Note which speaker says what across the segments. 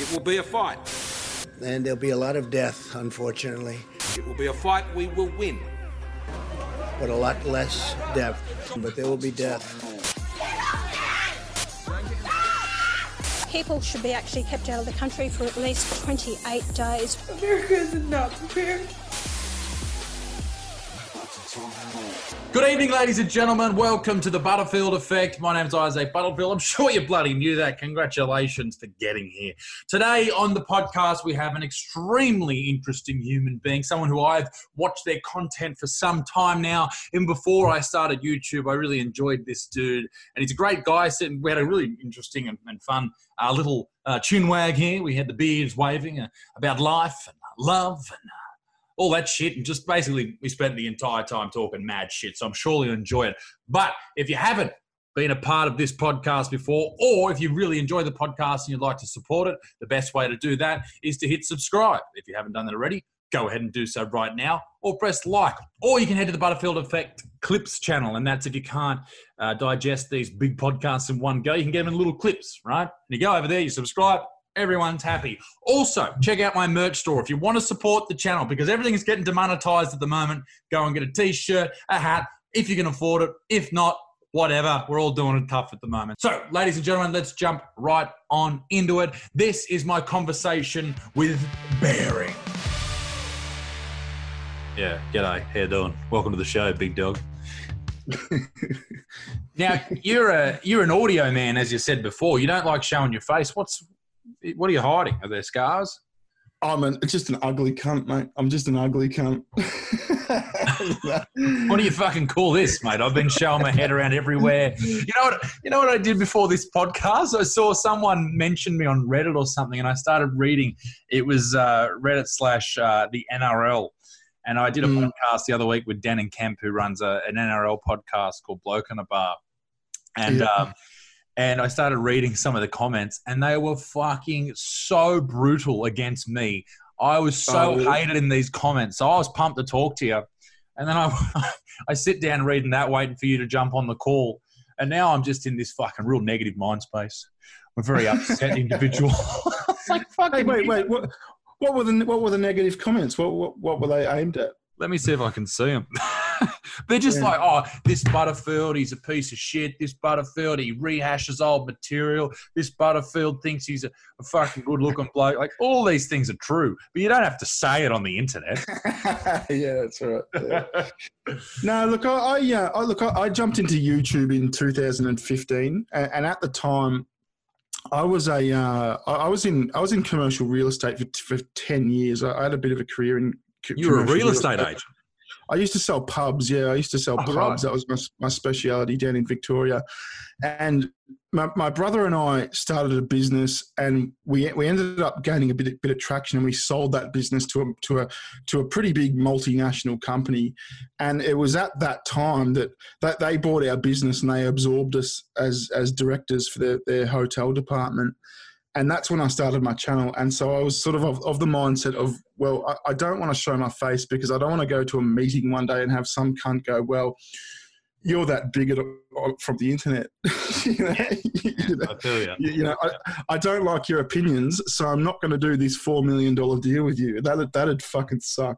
Speaker 1: It will be a fight.
Speaker 2: And there'll be a lot of death, unfortunately,
Speaker 1: It will be a fight we will win.
Speaker 2: but a lot less death. But there will be death.
Speaker 3: People should be actually kept out of the country for at least 28 days.
Speaker 4: America is not prepared.
Speaker 5: Good evening, ladies and gentlemen. Welcome to the Butterfield Effect. My name's Isaac Butterfield. I'm sure you bloody knew that. Congratulations for getting here. Today on the podcast, we have an extremely interesting human being, someone who I've watched their content for some time now. Even before I started YouTube, I really enjoyed this dude. And he's a great guy. We had a really interesting and, fun uh, little uh, chin wag here. We had the beards waving uh, about life and love and uh, all that shit, and just basically we spent the entire time talking mad shit. So I'm sure you'll enjoy it. But if you haven't been a part of this podcast before, or if you really enjoy the podcast and you'd like to support it, the best way to do that is to hit subscribe. If you haven't done that already, go ahead and do so right now, or press like. Or you can head to the Butterfield Effect Clips channel, and that's if you can't uh, digest these big podcasts in one go, you can get them in little clips, right? And you go over there, you subscribe, everyone's happy. Also, check out my merch store if you want to support the channel because everything is getting demonetized at the moment. Go and get a t shirt, a hat, if you can afford it. If not, whatever. We're all doing it tough at the moment. So, ladies and gentlemen, let's jump right on into it. This is my conversation with Bearing. Yeah, g'day. How you doing? Welcome to the show, big dog. now you're a you're an audio man, as you said before. You don't like showing your face. What's what are you hiding? Are there scars?
Speaker 6: I'm an, just an ugly cunt, mate. I'm just an ugly cunt.
Speaker 5: What do you fucking call this, mate? I've been showing my head around everywhere. You know what? You know what I did before this podcast? I saw someone mention me on Reddit or something, and I started reading. It was uh, Reddit slash uh, the NRL, and I did a
Speaker 6: Mm.
Speaker 5: podcast the other week with Dan and Kemp, who runs a, an NRL podcast called Bloke in a Bar, and.
Speaker 6: Yeah.
Speaker 5: Um, and I started reading some of the comments, and they were fucking so brutal against me. I was so
Speaker 6: Oh,
Speaker 5: hated in these comments. So I was pumped to talk to you. And then I, I sit down reading that, waiting for you to jump on the call. And now I'm just in this fucking real negative mind space. I'm a very upset individual. it's like
Speaker 6: hey, wait, wait. What, what were the what were the negative comments? What what, what were they aimed at?
Speaker 5: Let me see if I can see them. They're just
Speaker 6: Yeah.
Speaker 5: like, oh, this Butterfield, he's a piece of shit. This Butterfield, he rehashes old material. This Butterfield thinks he's a, a fucking good looking bloke. Like, all these things are true, but you don't have to say it on the internet.
Speaker 6: yeah, that's right. Yeah. no, look, I, I yeah, I, look, I, I jumped into YouTube in 2015, and, and at the time, I was a, uh, I was in, I was in commercial real estate for, for 10 years. I, I had a bit of a career in. co-
Speaker 5: You're a real estate agent.
Speaker 6: I used to sell pubs. Yeah, I used to sell
Speaker 5: Oh,
Speaker 6: pubs.
Speaker 5: right.
Speaker 6: That was my, my speciality down in Victoria. And my, my brother and I started a business, and we we ended up gaining a bit bit of traction, and we sold that business to a to a to a pretty big multinational company. And it was at that time that that they bought our business and they absorbed us as as directors for their, their hotel department and that's when I started my channel. And so I was sort of of, of the mindset of, well, I, I don't want to show my face because I don't want to go to a meeting one day and have some cunt go, well, you're that bigot from the internet. you know, you know,
Speaker 5: I feel you.
Speaker 6: you- you know, I, I don't like your opinions, so I'm not going to do this four million dollar deal with you. That that'd fucking suck.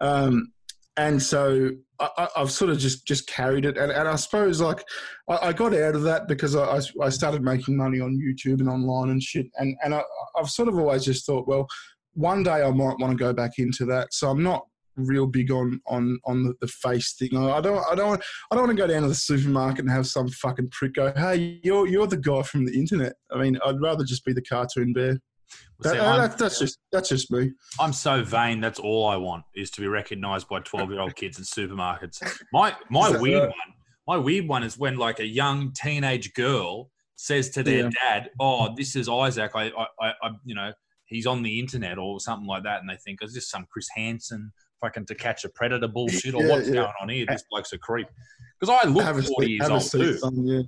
Speaker 6: Um, and so I, I've sort of just just carried it, and, and I suppose like I, I got out of that because I, I, I started making money on YouTube and online and shit, and and I, I've sort of always just thought, well, one day I might want to go back into that. So I'm not real big on on on the, the face thing. I don't I don't I don't want to go down to the supermarket and have some fucking prick go, hey, you're you're the guy from the internet. I mean, I'd rather just be the cartoon bear.
Speaker 5: Well,
Speaker 6: That, uh, that's, that's just that's just me.
Speaker 5: I'm so vain. That's all I want is to be recognised by 12 year old kids in supermarkets. My my weird
Speaker 6: right?
Speaker 5: one, my weird one is when like a young teenage girl says to their
Speaker 6: Yeah.
Speaker 5: dad, "Oh, this is Isaac. I, I, I, you know, he's on the internet or something like that," and they think, "Is this some Chris Hansen fucking to catch a predator bullshit or
Speaker 6: Yeah,
Speaker 5: what's
Speaker 6: yeah.
Speaker 5: going on here? This bloke's a creep." Because I look
Speaker 6: Have a
Speaker 5: forty
Speaker 6: seat,
Speaker 5: years
Speaker 6: a
Speaker 5: old too.
Speaker 6: Yeah.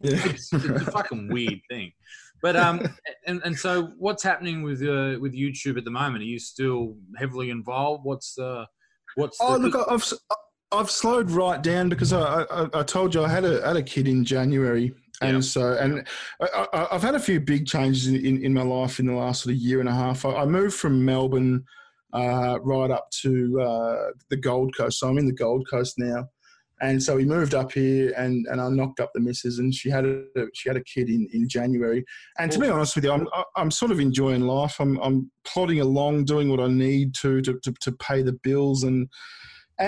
Speaker 5: It's, it's a fucking weird thing. But um, and and so what's happening with uh, with YouTube at the moment? Are you still heavily involved? What's the what's
Speaker 6: Oh,
Speaker 5: the,
Speaker 6: look, I've I've slowed right down because I I, I told you I had a had a kid in January, and
Speaker 5: Yeah.
Speaker 6: so and I, I, I've had a few big changes in, in, in my life in the last sort of year and a half. I, I moved from Melbourne uh, right up to uh, the Gold Coast, so I'm in the Gold Coast now. And so we moved up here, and, and I knocked up the missus, and she had a she had a kid in, in January. And to be honest with you, I'm I'm sort of enjoying life. I'm I'm plodding along, doing what I need to to, to, to pay the bills, and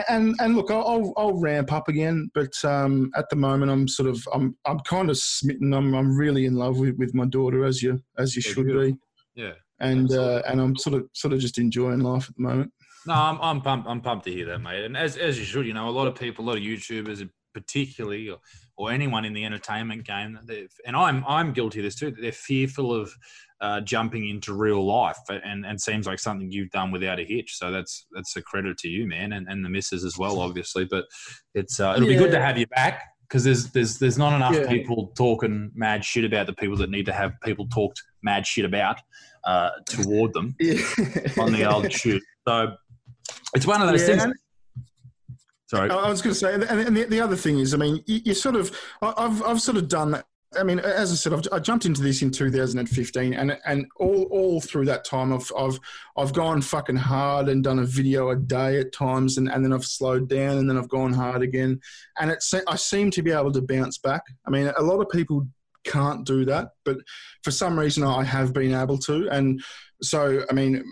Speaker 6: and and look, I'll I'll, I'll ramp up again. But um, at the moment, I'm sort of I'm I'm kind of smitten. I'm I'm really in love with, with my daughter, as you as you
Speaker 5: Yeah,
Speaker 6: should
Speaker 5: beautiful.
Speaker 6: be,
Speaker 5: yeah?
Speaker 6: and uh, and I'm sort of sort of just enjoying life at the moment.
Speaker 5: No, I'm I'm pumped. I'm pumped to hear that, mate. And as as you should, you know, a lot of people, a lot of YouTubers, particularly, or, or anyone in the entertainment game, and I'm I'm guilty of this too. They're fearful of uh, jumping into real life, and and seems like something you've done without a hitch. So that's that's a credit to you, man, and, and the missus as well, obviously. But it's uh, it'll be good to have you back because there's there's there's not enough
Speaker 6: Yeah.
Speaker 5: people talking mad shit about the people that need to have people talked mad shit about uh, toward them
Speaker 6: Yeah.
Speaker 5: on the old shoot. So it's one of those
Speaker 6: Yeah,
Speaker 5: things. Sorry.
Speaker 6: I was going to say, and, the, the other thing is, I mean, you, sort of, I've, I've sort of done that. I mean, as I said, I've, I jumped into this in 2015, and and all, all through that time, I've, I've I've gone fucking hard and done a video a day at times, and, and then I've slowed down, and then I've gone hard again, and it's I seem to be able to bounce back. I mean, a lot of people can't do that, but for some reason, I have been able to, and so I mean,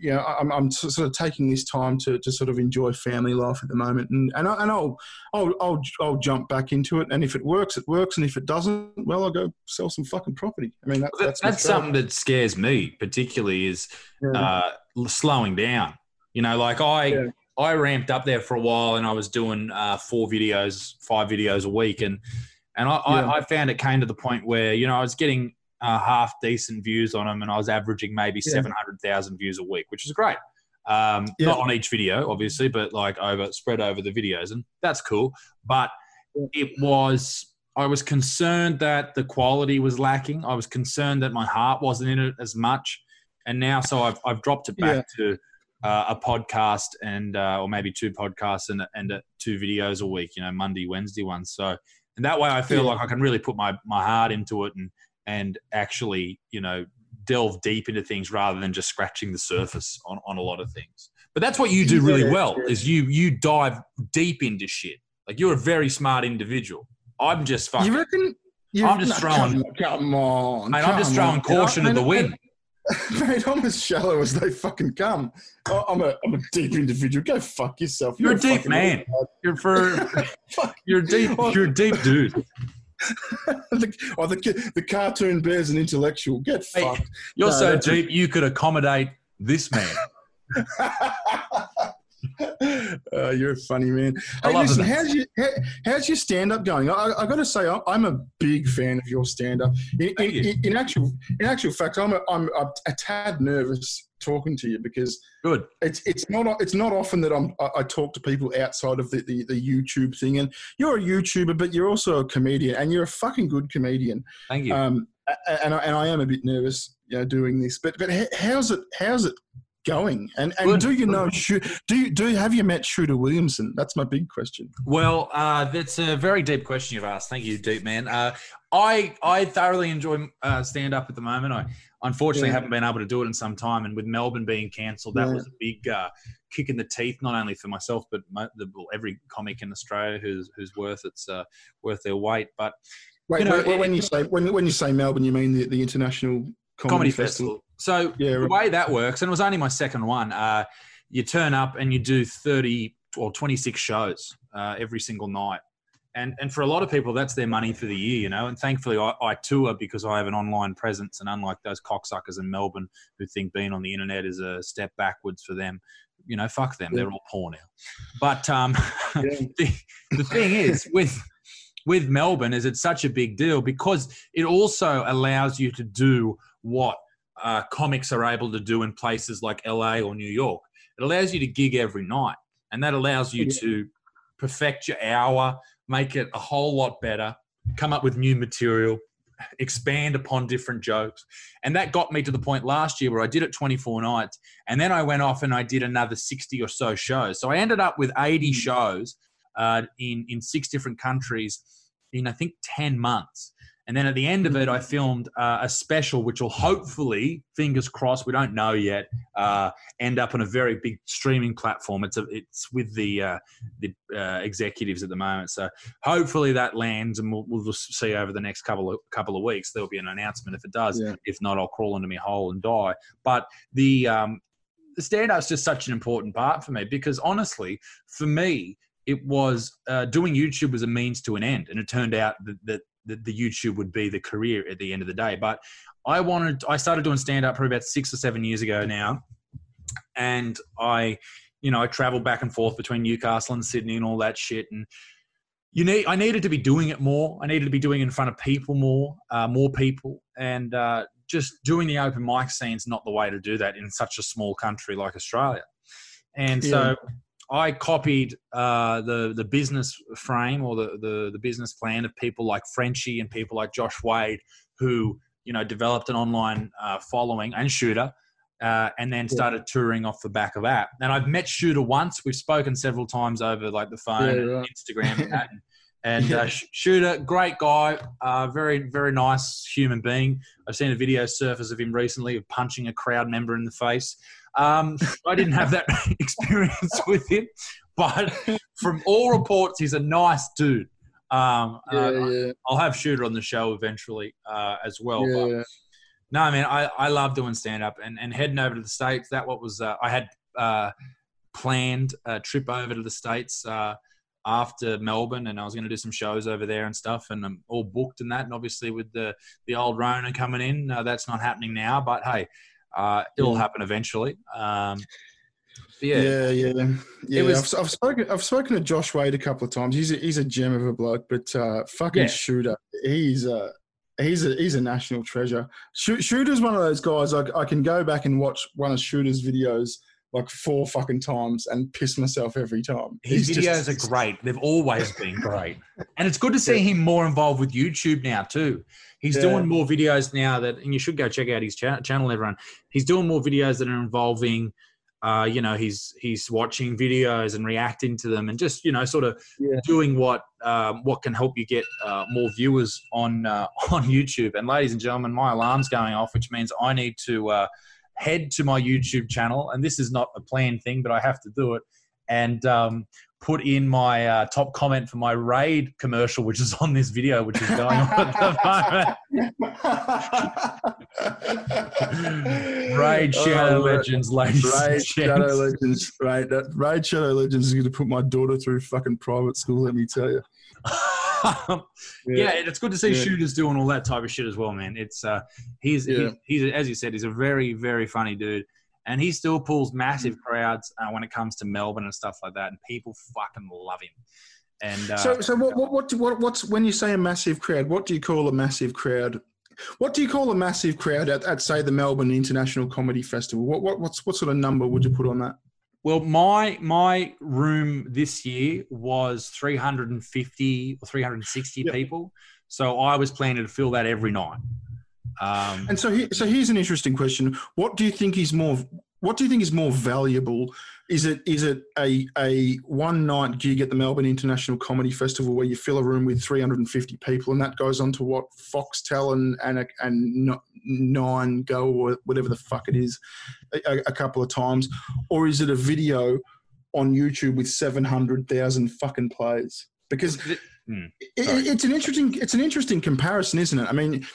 Speaker 6: you know, I'm, I'm sort of taking this time to, to sort of enjoy family life at the moment, and and, I, and I'll, I'll I'll I'll jump back into it, and if it works, it works, and if it doesn't, well, I'll go sell some fucking property. I mean, that,
Speaker 5: That-
Speaker 6: that's
Speaker 5: that's something that scares me particularly is
Speaker 6: Yeah.
Speaker 5: uh, slowing down. You know, like I
Speaker 6: Yeah.
Speaker 5: I ramped up there for a while and I was doing uh, four videos, five videos a week, and and I,
Speaker 6: Yeah.
Speaker 5: I, I found it came to the point where you know I was getting uh, half decent views on them, and I was averaging maybe
Speaker 6: Yeah.
Speaker 5: seven hundred thousand views a week, which is great. Um,
Speaker 6: Yeah.
Speaker 5: Not on each video, obviously, but like over spread over the videos, and that's cool. But it was I was concerned that the quality was lacking. I was concerned that my heart wasn't in it as much, and now so I've I've dropped it back to uh, a podcast and uh, or maybe two podcasts and and uh, two videos a week. You know, Monday, Wednesday ones. So and that way I feel
Speaker 6: Yeah.
Speaker 5: like I can really put my my heart into it and and actually you know delve deep into things rather than just scratching the surface on, on a lot of things. But that's what you do really well is you you dive deep into shit. Like you're a very smart individual. I'm just fucking.
Speaker 6: You reckon?
Speaker 5: I'm just throwing-
Speaker 6: Come, come on,
Speaker 5: Mate, I'm just throwing
Speaker 6: on.
Speaker 5: caution to the wind.
Speaker 6: Mate, I'm as shallow as they fucking come. I'm a, I'm a deep individual. Go fuck yourself.
Speaker 5: You're a deep man. You're for you're deep. You're a deep dude.
Speaker 6: the, oh, the, the cartoon bear's an intellectual. Get
Speaker 5: Hey,
Speaker 6: fucked.
Speaker 5: You're
Speaker 6: No,
Speaker 5: so
Speaker 6: that's a-
Speaker 5: deep you could accommodate this man.
Speaker 6: uh, you're a funny man.
Speaker 5: I
Speaker 6: Hey, listen, how's your how, how's your stand up going? I, I got to say, I- I'm a big fan of your stand up. In, in,
Speaker 5: you.
Speaker 6: in, in actual in actual fact, I'm a, I'm a, a tad nervous talking to you because
Speaker 5: Good.
Speaker 6: it's it's not it's not often that I'm I, I talk to people outside of the, the, the YouTube thing. And you're a YouTuber, but you're also a comedian, and you're a fucking good comedian.
Speaker 5: Thank you.
Speaker 6: Um, and I, and I am a bit nervous, you know, doing this. But but how's it how's it going? And and
Speaker 5: Good,
Speaker 6: do you know do you, do have you met Shooter Williamson? That's my big question.
Speaker 5: Well, uh, that's a very deep question you've asked. Thank you, deep man. Uh, I I thoroughly enjoy uh, stand up at the moment. I unfortunately
Speaker 6: Yeah.
Speaker 5: haven't been able to do it in some time, and with Melbourne being cancelled, that
Speaker 6: Yeah.
Speaker 5: was a big uh, kick in the teeth, not only for myself but mo- the, well, every comic in Australia who's who's worth its uh, worth their weight. But
Speaker 6: Wait,
Speaker 5: You know, it-
Speaker 6: when you say when when you say Melbourne, you mean the, the international comedy,
Speaker 5: comedy
Speaker 6: festival?
Speaker 5: festival. So
Speaker 6: Yeah,
Speaker 5: the way that works, and it was only my second one. Uh, you turn up and you do thirty or twenty six shows uh, every single night, and and for a lot of people, that's their money for the year, you know. And thankfully, I, I tour because I have an online presence, and unlike those cocksuckers in Melbourne who think being on the internet is a step backwards for them, you know, fuck them, they're all poor now. But um,
Speaker 6: Yeah.
Speaker 5: the, the thing is with with Melbourne is it's such a big deal because it also allows you to do what uh, comics are able to do in places like LA or New York. It allows you to gig every night, and that allows you to perfect your hour, make it a whole lot better, come up with new material, expand upon different jokes. And that got me to the point last year where I did it 24 nights. And then I went off and I did another 60 or so shows. So I ended up with 80 shows uh, in, in six different countries in, I think, 10 months. And then at the end of it, I filmed uh, a special, which will hopefully, fingers crossed, we don't know yet, uh, end up on a very big streaming platform. It's a, it's with the uh, the uh, executives at the moment, so hopefully that lands, and we'll, we'll just see over the next couple of couple of weeks. There'll be an announcement if it does.
Speaker 6: Yeah.
Speaker 5: If not, I'll crawl into my hole and die. But the um, the stand up's just such an important part for me because honestly, for me, it was uh, doing YouTube was a means to an end, and it turned out that, that the, the YouTube would be the career at the end of the day. But I wanted, I started doing stand up probably about six or seven years ago now. And I, you know, I traveled back and forth between Newcastle and Sydney and all that shit. And you need, I needed to be doing it more. I needed to be doing it in front of people more, uh, more people. And uh, just doing the open mic scene is not the way to do that in such a small country like Australia. And so I copied uh, the the business frame or the, the the business plan of people like Frenchie and people like Josh Wade, who you know developed an online uh, following and Shooter, uh, and then started touring off the back of that. And I've met Shooter once. We've spoken several times over like the phone,
Speaker 6: Yeah, right.
Speaker 5: Instagram, and that. And uh, Shooter, great guy, uh, very very nice human being. I've seen a video surface of him recently of punching a crowd member in the face. Um, I didn't have that experience with him, but from all reports, he's a nice dude. Um, uh,
Speaker 6: yeah,
Speaker 5: I'll have Shooter on the show eventually uh, as well.
Speaker 6: yeah,
Speaker 5: But
Speaker 6: yeah.
Speaker 5: no, man, I, I love doing stand up and, and heading over to the States. That what was, uh, I had uh, planned a trip over to the States uh, after Melbourne and I was going to do some shows over there and stuff and I'm all booked and that. And obviously with the, the old Rona coming in, uh, that's not happening now, but hey, uh, it'll
Speaker 6: Yeah.
Speaker 5: happen eventually. Um, but yeah.
Speaker 6: Yeah, yeah, yeah.
Speaker 5: was-
Speaker 6: I've, I've spoken. I've spoken to Josh Wade a couple of times. He's a, he's a gem of a bloke, but uh, fucking
Speaker 5: Yeah.
Speaker 6: shooter. He's a he's a he's a national treasure. Shoot, Shooter's one of those guys. I, I can go back and watch one of Shooter's videos like four fucking times and piss myself every time.
Speaker 5: His
Speaker 6: He's
Speaker 5: videos
Speaker 6: just-
Speaker 5: are great. They've always been great. And it's good to see him more involved with YouTube now, too. He's
Speaker 6: Yeah.
Speaker 5: doing more videos now that, and you should go check out his cha- channel, everyone. He's doing more videos that are involving, uh, you know, he's he's watching videos and reacting to them, and just you know, sort of
Speaker 6: Yeah.
Speaker 5: doing what um, what can help you get uh, more viewers on uh, on YouTube. And ladies and gentlemen, my alarm's going off, which means I need to uh, head to my YouTube channel, and this is not a planned thing, but I have to do it, and um, put in my uh, top comment for my Raid commercial, which is on this video, which is going on at the moment. Raid Shadow
Speaker 6: Oh,
Speaker 5: Legends, ladies
Speaker 6: Raid Shadow. Legends, right? Raid Shadow Legends is going to put my daughter through fucking private school. Let me tell you.
Speaker 5: yeah. it's good to see
Speaker 6: Yeah.
Speaker 5: shooters doing all that type of shit as well, man. It's uh, he's,
Speaker 6: Yeah.
Speaker 5: he's he's as you said, he's a very very funny dude, and he still pulls massive
Speaker 6: Mm.
Speaker 5: crowds uh, when it comes to Melbourne and stuff like that, and people fucking love him. And uh,
Speaker 6: So, so what, what, what, do- what, what's when you say a massive crowd? What do you call a massive crowd? What do you call a massive crowd at, at say the Melbourne International Comedy Festival? What, what, what's what sort of number would you put on that?
Speaker 5: Well, my my room this year was 350 or 360
Speaker 6: Yep.
Speaker 5: people, so I was planning to fill that every night. Um,
Speaker 6: And so, he, so here's an interesting question: What do you think is more? What do you think is more valuable? Is it is it a a one night gig at the Melbourne International Comedy Festival where you fill a room with 350 people and that goes on to what Foxtel and and and Nine Go or whatever the fuck it is a, a couple of times, or is it a video on YouTube with 700,000 fucking plays? Because
Speaker 5: Hmm,
Speaker 6: it, it's an interesting it's an interesting comparison, isn't it? I mean,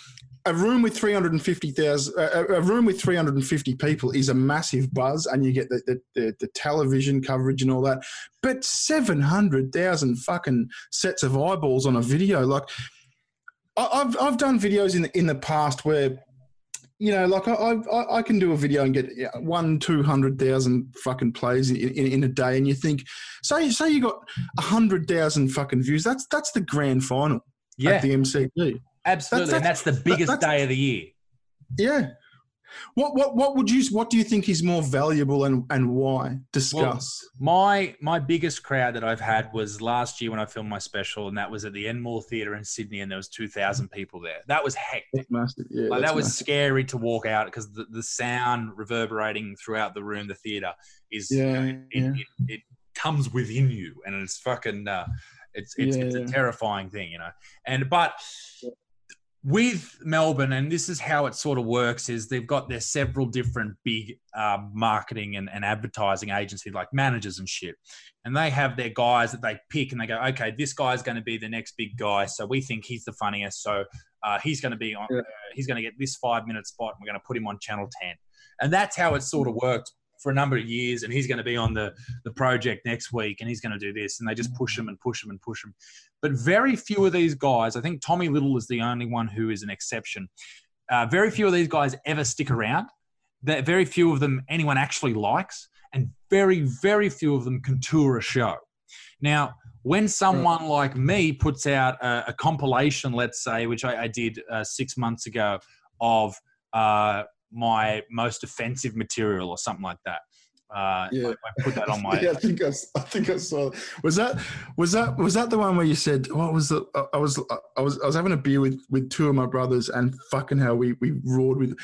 Speaker 6: a room with 350,000 a, a room with 350 people is a massive buzz and you get the, the, the, the television coverage and all that but 700,000 fucking sets of eyeballs on a video like I've, I've done videos in the, in the past where you know, like I, I, I can do a video and get one, two hundred thousand fucking plays in, in, in a day, and you think, say, say you got a hundred thousand fucking views. That's that's the grand final
Speaker 5: Yeah,
Speaker 6: at the MCG.
Speaker 5: Absolutely. and that's the biggest
Speaker 6: that's-
Speaker 5: day of the year.
Speaker 6: Yeah. What what what would you what do you think is more valuable and and why? Discuss.
Speaker 5: My my biggest crowd that I've had was last year when I filmed my special, and that was at the Enmore Theatre in Sydney, and there was two thousand people there. That was hectic.
Speaker 6: massive. Yeah,
Speaker 5: Like, that was
Speaker 6: massive.
Speaker 5: scary to walk out because the, the sound reverberating throughout the room, the theater, is
Speaker 6: Yeah,
Speaker 5: it,
Speaker 6: yeah.
Speaker 5: it, it comes within you, and it's fucking uh, it's it's, it's a terrifying thing, you know. And but with Melbourne, and this is how it sort of works: is they've got their several different big uh, marketing and, and advertising agency, like managers and shit, and they have their guys that they pick, and they go, okay, this guy's going to be the next big guy, so we think he's the funniest, so uh, he's going to be on, uh, he's going to get this five minute spot, and we're going to put him on Channel Ten, and that's how it sort of worked for a number of years, and he's going to be on the the project next week, and he's going to do this, and they just push him and push him and push him. But very few of these guys, I think Tommy Little is the only one who is an exception. Uh, very few of these guys ever stick around. That very few of them anyone actually likes, and very very few of them can tour a show. Now, when someone like me puts out a, a compilation, let's say, which I, I did uh, six months ago, of uh, my most offensive material or something like that. Uh,
Speaker 6: Yeah.
Speaker 5: I, I put that on my.
Speaker 6: yeah, I think I, I think I saw. Was that was that was that the one where you said what was the? I- was I was I was having a beer with with two of my brothers and fucking hell we we roared with.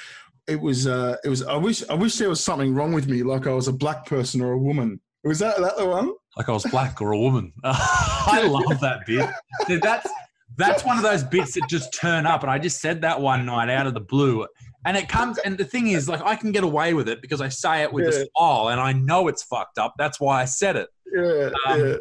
Speaker 6: It was uh it was I wish I wish there was something wrong with me like I was a black person or a woman. Was that that the one?
Speaker 5: like I was black or a woman. I love that bit. That's that's one of those bits that just turn up, and I just said that one night out of the blue, and it comes. And the thing is, like, I can get away with it because I say it with a smile, and I know it's fucked up. That's why I said it.
Speaker 6: Yeah,
Speaker 5: Um,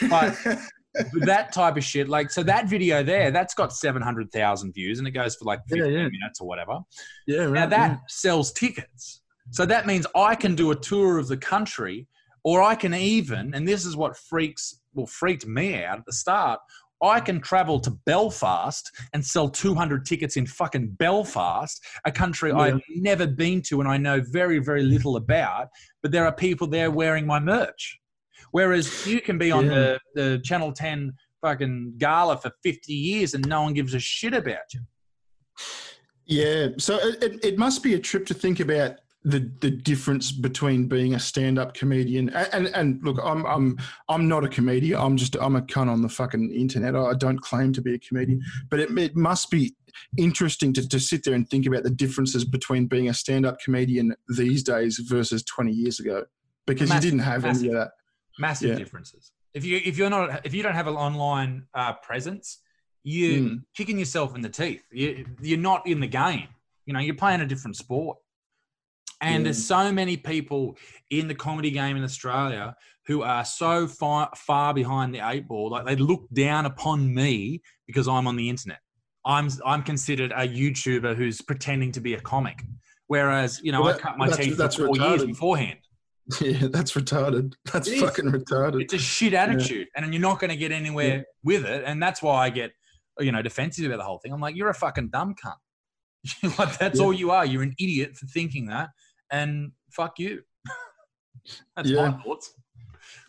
Speaker 6: yeah.
Speaker 5: but- that type of shit, like, so that video there, that's got seven hundred thousand views, and it goes for like
Speaker 6: Yeah,
Speaker 5: fifteen
Speaker 6: yeah.
Speaker 5: minutes or whatever.
Speaker 6: yeah, right,
Speaker 5: Now that
Speaker 6: yeah.
Speaker 5: sells tickets. So that means I can do a tour of the country, or I can even, and this is what freaks well freaked me out at the start. I can travel to Belfast and sell 200 tickets in fucking Belfast, a country
Speaker 6: Yeah.
Speaker 5: I've never been to and I know very, very little about. But there are people there wearing my merch. Whereas you can be on
Speaker 6: Yeah.
Speaker 5: the, the Channel 10 fucking gala for 50 years and no one gives a shit about you.
Speaker 6: Yeah, so it, it, it must be a trip to think about the the difference between being a stand up comedian and, and and look, I'm I'm I'm not a comedian. I'm just I'm a cunt on the fucking internet. I don't claim to be a comedian, but it, it must be interesting to, to sit there and think about the differences between being a stand up comedian these days versus 20 years ago because
Speaker 5: Massive,
Speaker 6: you didn't have any
Speaker 5: massive.
Speaker 6: of that.
Speaker 5: massive
Speaker 6: Yeah.
Speaker 5: differences. If you if you're not if you don't have an online uh, presence, you're
Speaker 6: Mm.
Speaker 5: kicking yourself in the teeth. You, you're not in the game. You know, you're playing a different sport. And
Speaker 6: Yeah.
Speaker 5: there's so many people in the comedy game in Australia who are so far far behind the eight ball. Like they look down upon me because I'm on the internet. I'm I'm considered a YouTuber who's pretending to be a comic. Whereas, you know,
Speaker 6: Well,
Speaker 5: I cut my teeth
Speaker 6: that's
Speaker 5: for four years beforehand.
Speaker 6: Yeah, that's retarded. That's
Speaker 5: It is.
Speaker 6: fucking retarded.
Speaker 5: It's a shit attitude, and you're not going to get anywhere with it. And that's why I get, you know, defensive about the whole thing. I'm like, you're a fucking dumb cunt. like that's
Speaker 6: Yeah.
Speaker 5: all you are. You're an idiot for thinking that, and fuck you. that's
Speaker 6: Yeah.
Speaker 5: my thoughts.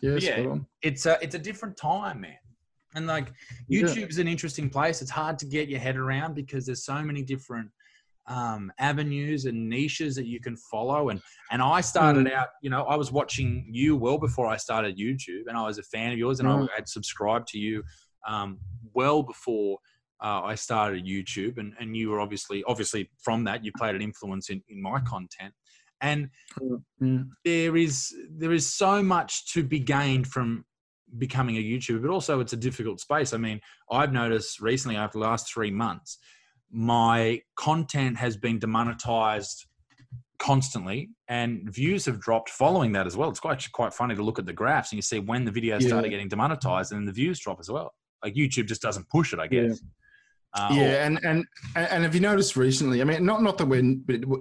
Speaker 6: Yeah,
Speaker 5: yeah. It's a it's a different time, man. And like
Speaker 6: Yeah.
Speaker 5: YouTube is an interesting place. It's hard to get your head around because there's so many different um, avenues and niches that you can follow. And and I started
Speaker 6: Mm.
Speaker 5: out, you know, I was watching you well before I started YouTube, and I was a fan of yours, and
Speaker 6: Mm.
Speaker 5: I had subscribed to you um, well before. Uh, I started YouTube, and, and you were obviously obviously from that you played an influence in, in my content, and
Speaker 6: Yeah.
Speaker 5: there is there is so much to be gained from becoming a YouTuber, but also it's a difficult space. I mean, I've noticed recently after the last three months, my content has been demonetized constantly, and views have dropped following that as well. It's quite quite funny to look at the graphs and you see when the videos started getting demonetized, and then the views drop as well. Like YouTube just doesn't push it, I
Speaker 6: Yeah.
Speaker 5: guess. Uh,
Speaker 6: yeah, and and and have you noticed recently? I mean, not not that we're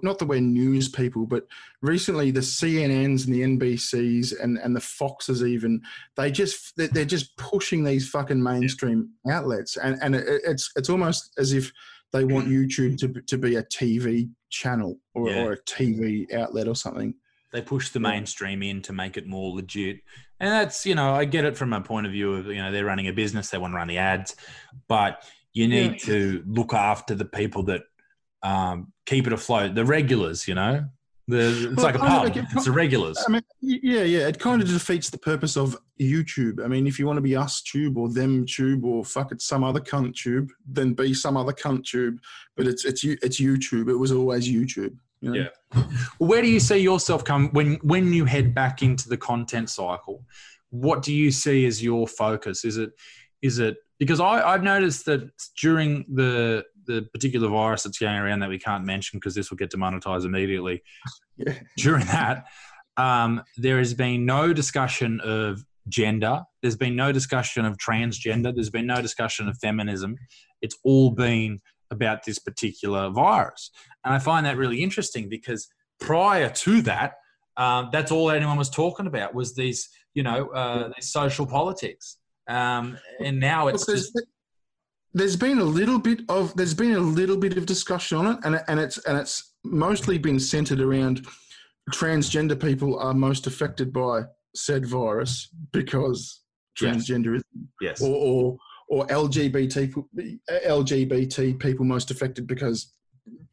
Speaker 6: not that we're news people, but recently the CNNs and the NBCs and and the Foxes even they just they're they're just pushing these fucking mainstream outlets, and and it's it's almost as if they want YouTube to to be a TV channel or,
Speaker 5: Yeah.
Speaker 6: or a TV outlet or something.
Speaker 5: they push the mainstream in to make it more legit and that's you know i get it from a point of view of you know they're running a business they want to run the ads but you need
Speaker 6: Yeah.
Speaker 5: to look after the people that um, keep it afloat the regulars you know the, it's
Speaker 6: Well,
Speaker 5: like a pub
Speaker 6: it-
Speaker 5: it's the regulars
Speaker 6: I mean, yeah, yeah, it kind of defeats the purpose of YouTube. I mean, if you want to be us tube or them tube or fuck it some other cunt tube, then be some other cunt tube. But it's it's it's YouTube. It was always YouTube. You know?
Speaker 5: Yeah. Where do you see yourself come when when you head back into the content cycle? What do you see as your focus? Is it is it because I, I've noticed that during the the particular virus that's going around that we can't mention because this will get demonetized immediately.
Speaker 6: Yeah.
Speaker 5: During that, um, there has been no discussion of gender. There's been no discussion of transgender. There's been no discussion of feminism. It's all been about this particular virus. And I find that really interesting because prior to that, um, that's all anyone was talking about was these, you know, uh, these social politics. Um, and now it's
Speaker 6: there's,
Speaker 5: just,
Speaker 6: there's been a little bit of there's been a little bit of discussion on it, and and it's and it's mostly been centered around transgender people are most affected by said virus because
Speaker 5: Yes.
Speaker 6: transgenderism.
Speaker 5: yes,
Speaker 6: or or, or LGBT people, LGBT people most affected because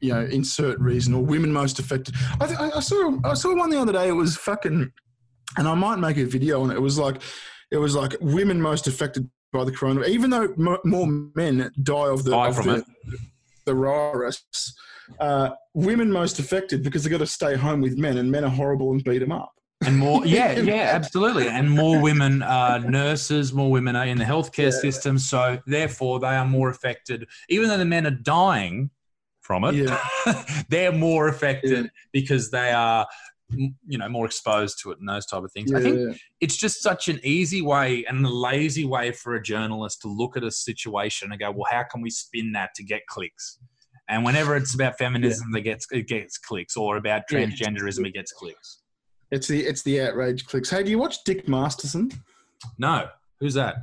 Speaker 6: you know insert reason or women most affected. I, I saw I saw one the other day. It was fucking, and I might make a video on it. It was like it was like women most affected by the corona, even though mo more men die of the
Speaker 5: Die
Speaker 6: of the, the virus. Uh, women most affected because they've got to stay home with men, and men are horrible and beat them up.
Speaker 5: and more, yeah, yeah, absolutely. And more women are nurses, more women are in the healthcare system. So therefore, they are more affected, even though the men are dying from it.
Speaker 6: Yeah.
Speaker 5: they're more affected
Speaker 6: Yeah.
Speaker 5: because they are, m- you know, more exposed to it and those type of things. I think
Speaker 6: Yeah.
Speaker 5: it's just such an easy way and a lazy way for a journalist to look at a situation and go, well, how can we spin that to get clicks? And whenever it's about feminism, it gets it gets clicks, or about
Speaker 6: Yeah.
Speaker 5: transgenderism, it gets clicks.
Speaker 6: It's the it's the outrage clicks. Hey, do you watch Dick Masterson?
Speaker 5: No, who's that?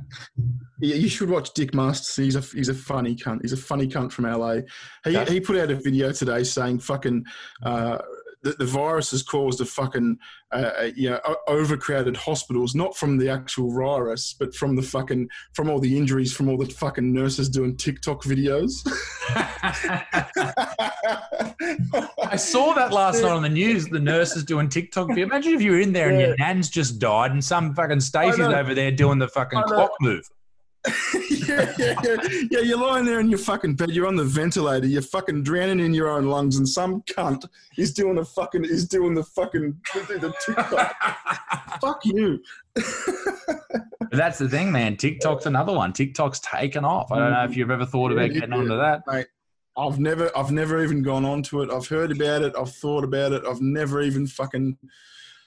Speaker 6: Yeah, you should watch Dick Masterson. He's a he's a funny cunt. He's a funny cunt from LA. He he put out a video today saying fucking uh, the, the virus has caused a fucking uh, uh, you know overcrowded hospitals, not from the actual virus, but from the fucking from all the injuries from all the fucking nurses doing TikTok videos.
Speaker 5: I saw that last night on the news. The nurses doing TikTok. video. Imagine if you were in there and your nan's just died, and some fucking Stacey's
Speaker 6: know.
Speaker 5: over there doing the fucking clock move.
Speaker 6: yeah, yeah, yeah, yeah. You're lying there in your fucking bed. You're on the ventilator. You're fucking drowning in your own lungs, and some cunt is doing the fucking is doing the fucking the, TikTok. Fuck you.
Speaker 5: That's the thing, man. TikTok's another one. TikTok's taken off. I don't know if mm-hmm. you've ever thought about
Speaker 6: Yeah,
Speaker 5: getting
Speaker 6: yeah.
Speaker 5: onto that.
Speaker 6: Mate, I've never, I've never even gone on to it. I've heard about it. I've thought about it. I've never even fucking.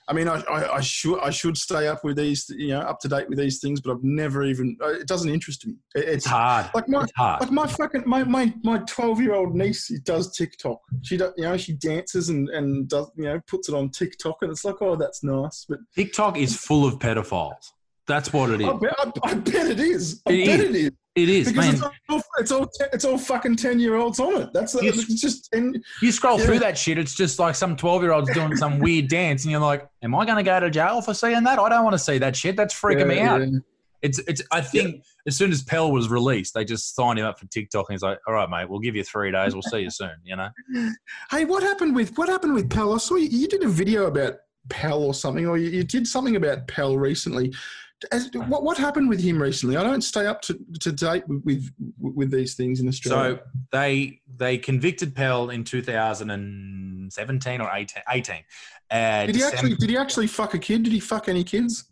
Speaker 6: I mean, I, I, I should, I should stay up with these, you know, up to date with these things, but I've never even. uh, It doesn't interest me. It-
Speaker 5: It's
Speaker 6: It's
Speaker 5: hard.
Speaker 6: like my,
Speaker 5: It's hard.
Speaker 6: like my fucking my my my twelve year old niece does TikTok. She does, you know, she dances and and does, you know, puts it on TikTok, and it's like, oh, that's nice. But
Speaker 5: TikTok is full of pedophiles. That's what it is.
Speaker 6: I bet, I, I bet it is. I
Speaker 5: It
Speaker 6: bet
Speaker 5: is.
Speaker 6: it is.
Speaker 5: It is,
Speaker 6: Because
Speaker 5: man.
Speaker 6: it's all, it's all it's all fucking ten year olds on it. That's
Speaker 5: Yes.
Speaker 6: it's just
Speaker 5: You scroll
Speaker 6: Yeah.
Speaker 5: through that shit, it's just like some 12 year old's doing some weird dance, and you're like, Am I going to go to jail for seeing that? I don't want to see that shit. That's freaking me out.
Speaker 6: yeah.
Speaker 5: It's, it's. I think as soon as Pell was released, they just signed him up for TikTok, and he's like, All right, mate, we'll give you three days. We'll see you soon, you know?
Speaker 6: Hey, what happened with what happened with Pell? I saw you, you did a video about Pell or something, or you, you did something about Pell recently. As, what what happened with him recently? I don't stay up to, to date with, with with these things in Australia.
Speaker 5: So they they convicted Pell in 2017 or 18. 18 uh,
Speaker 6: did he
Speaker 5: December-
Speaker 6: actually did he actually fuck a kid? Did he fuck any kids?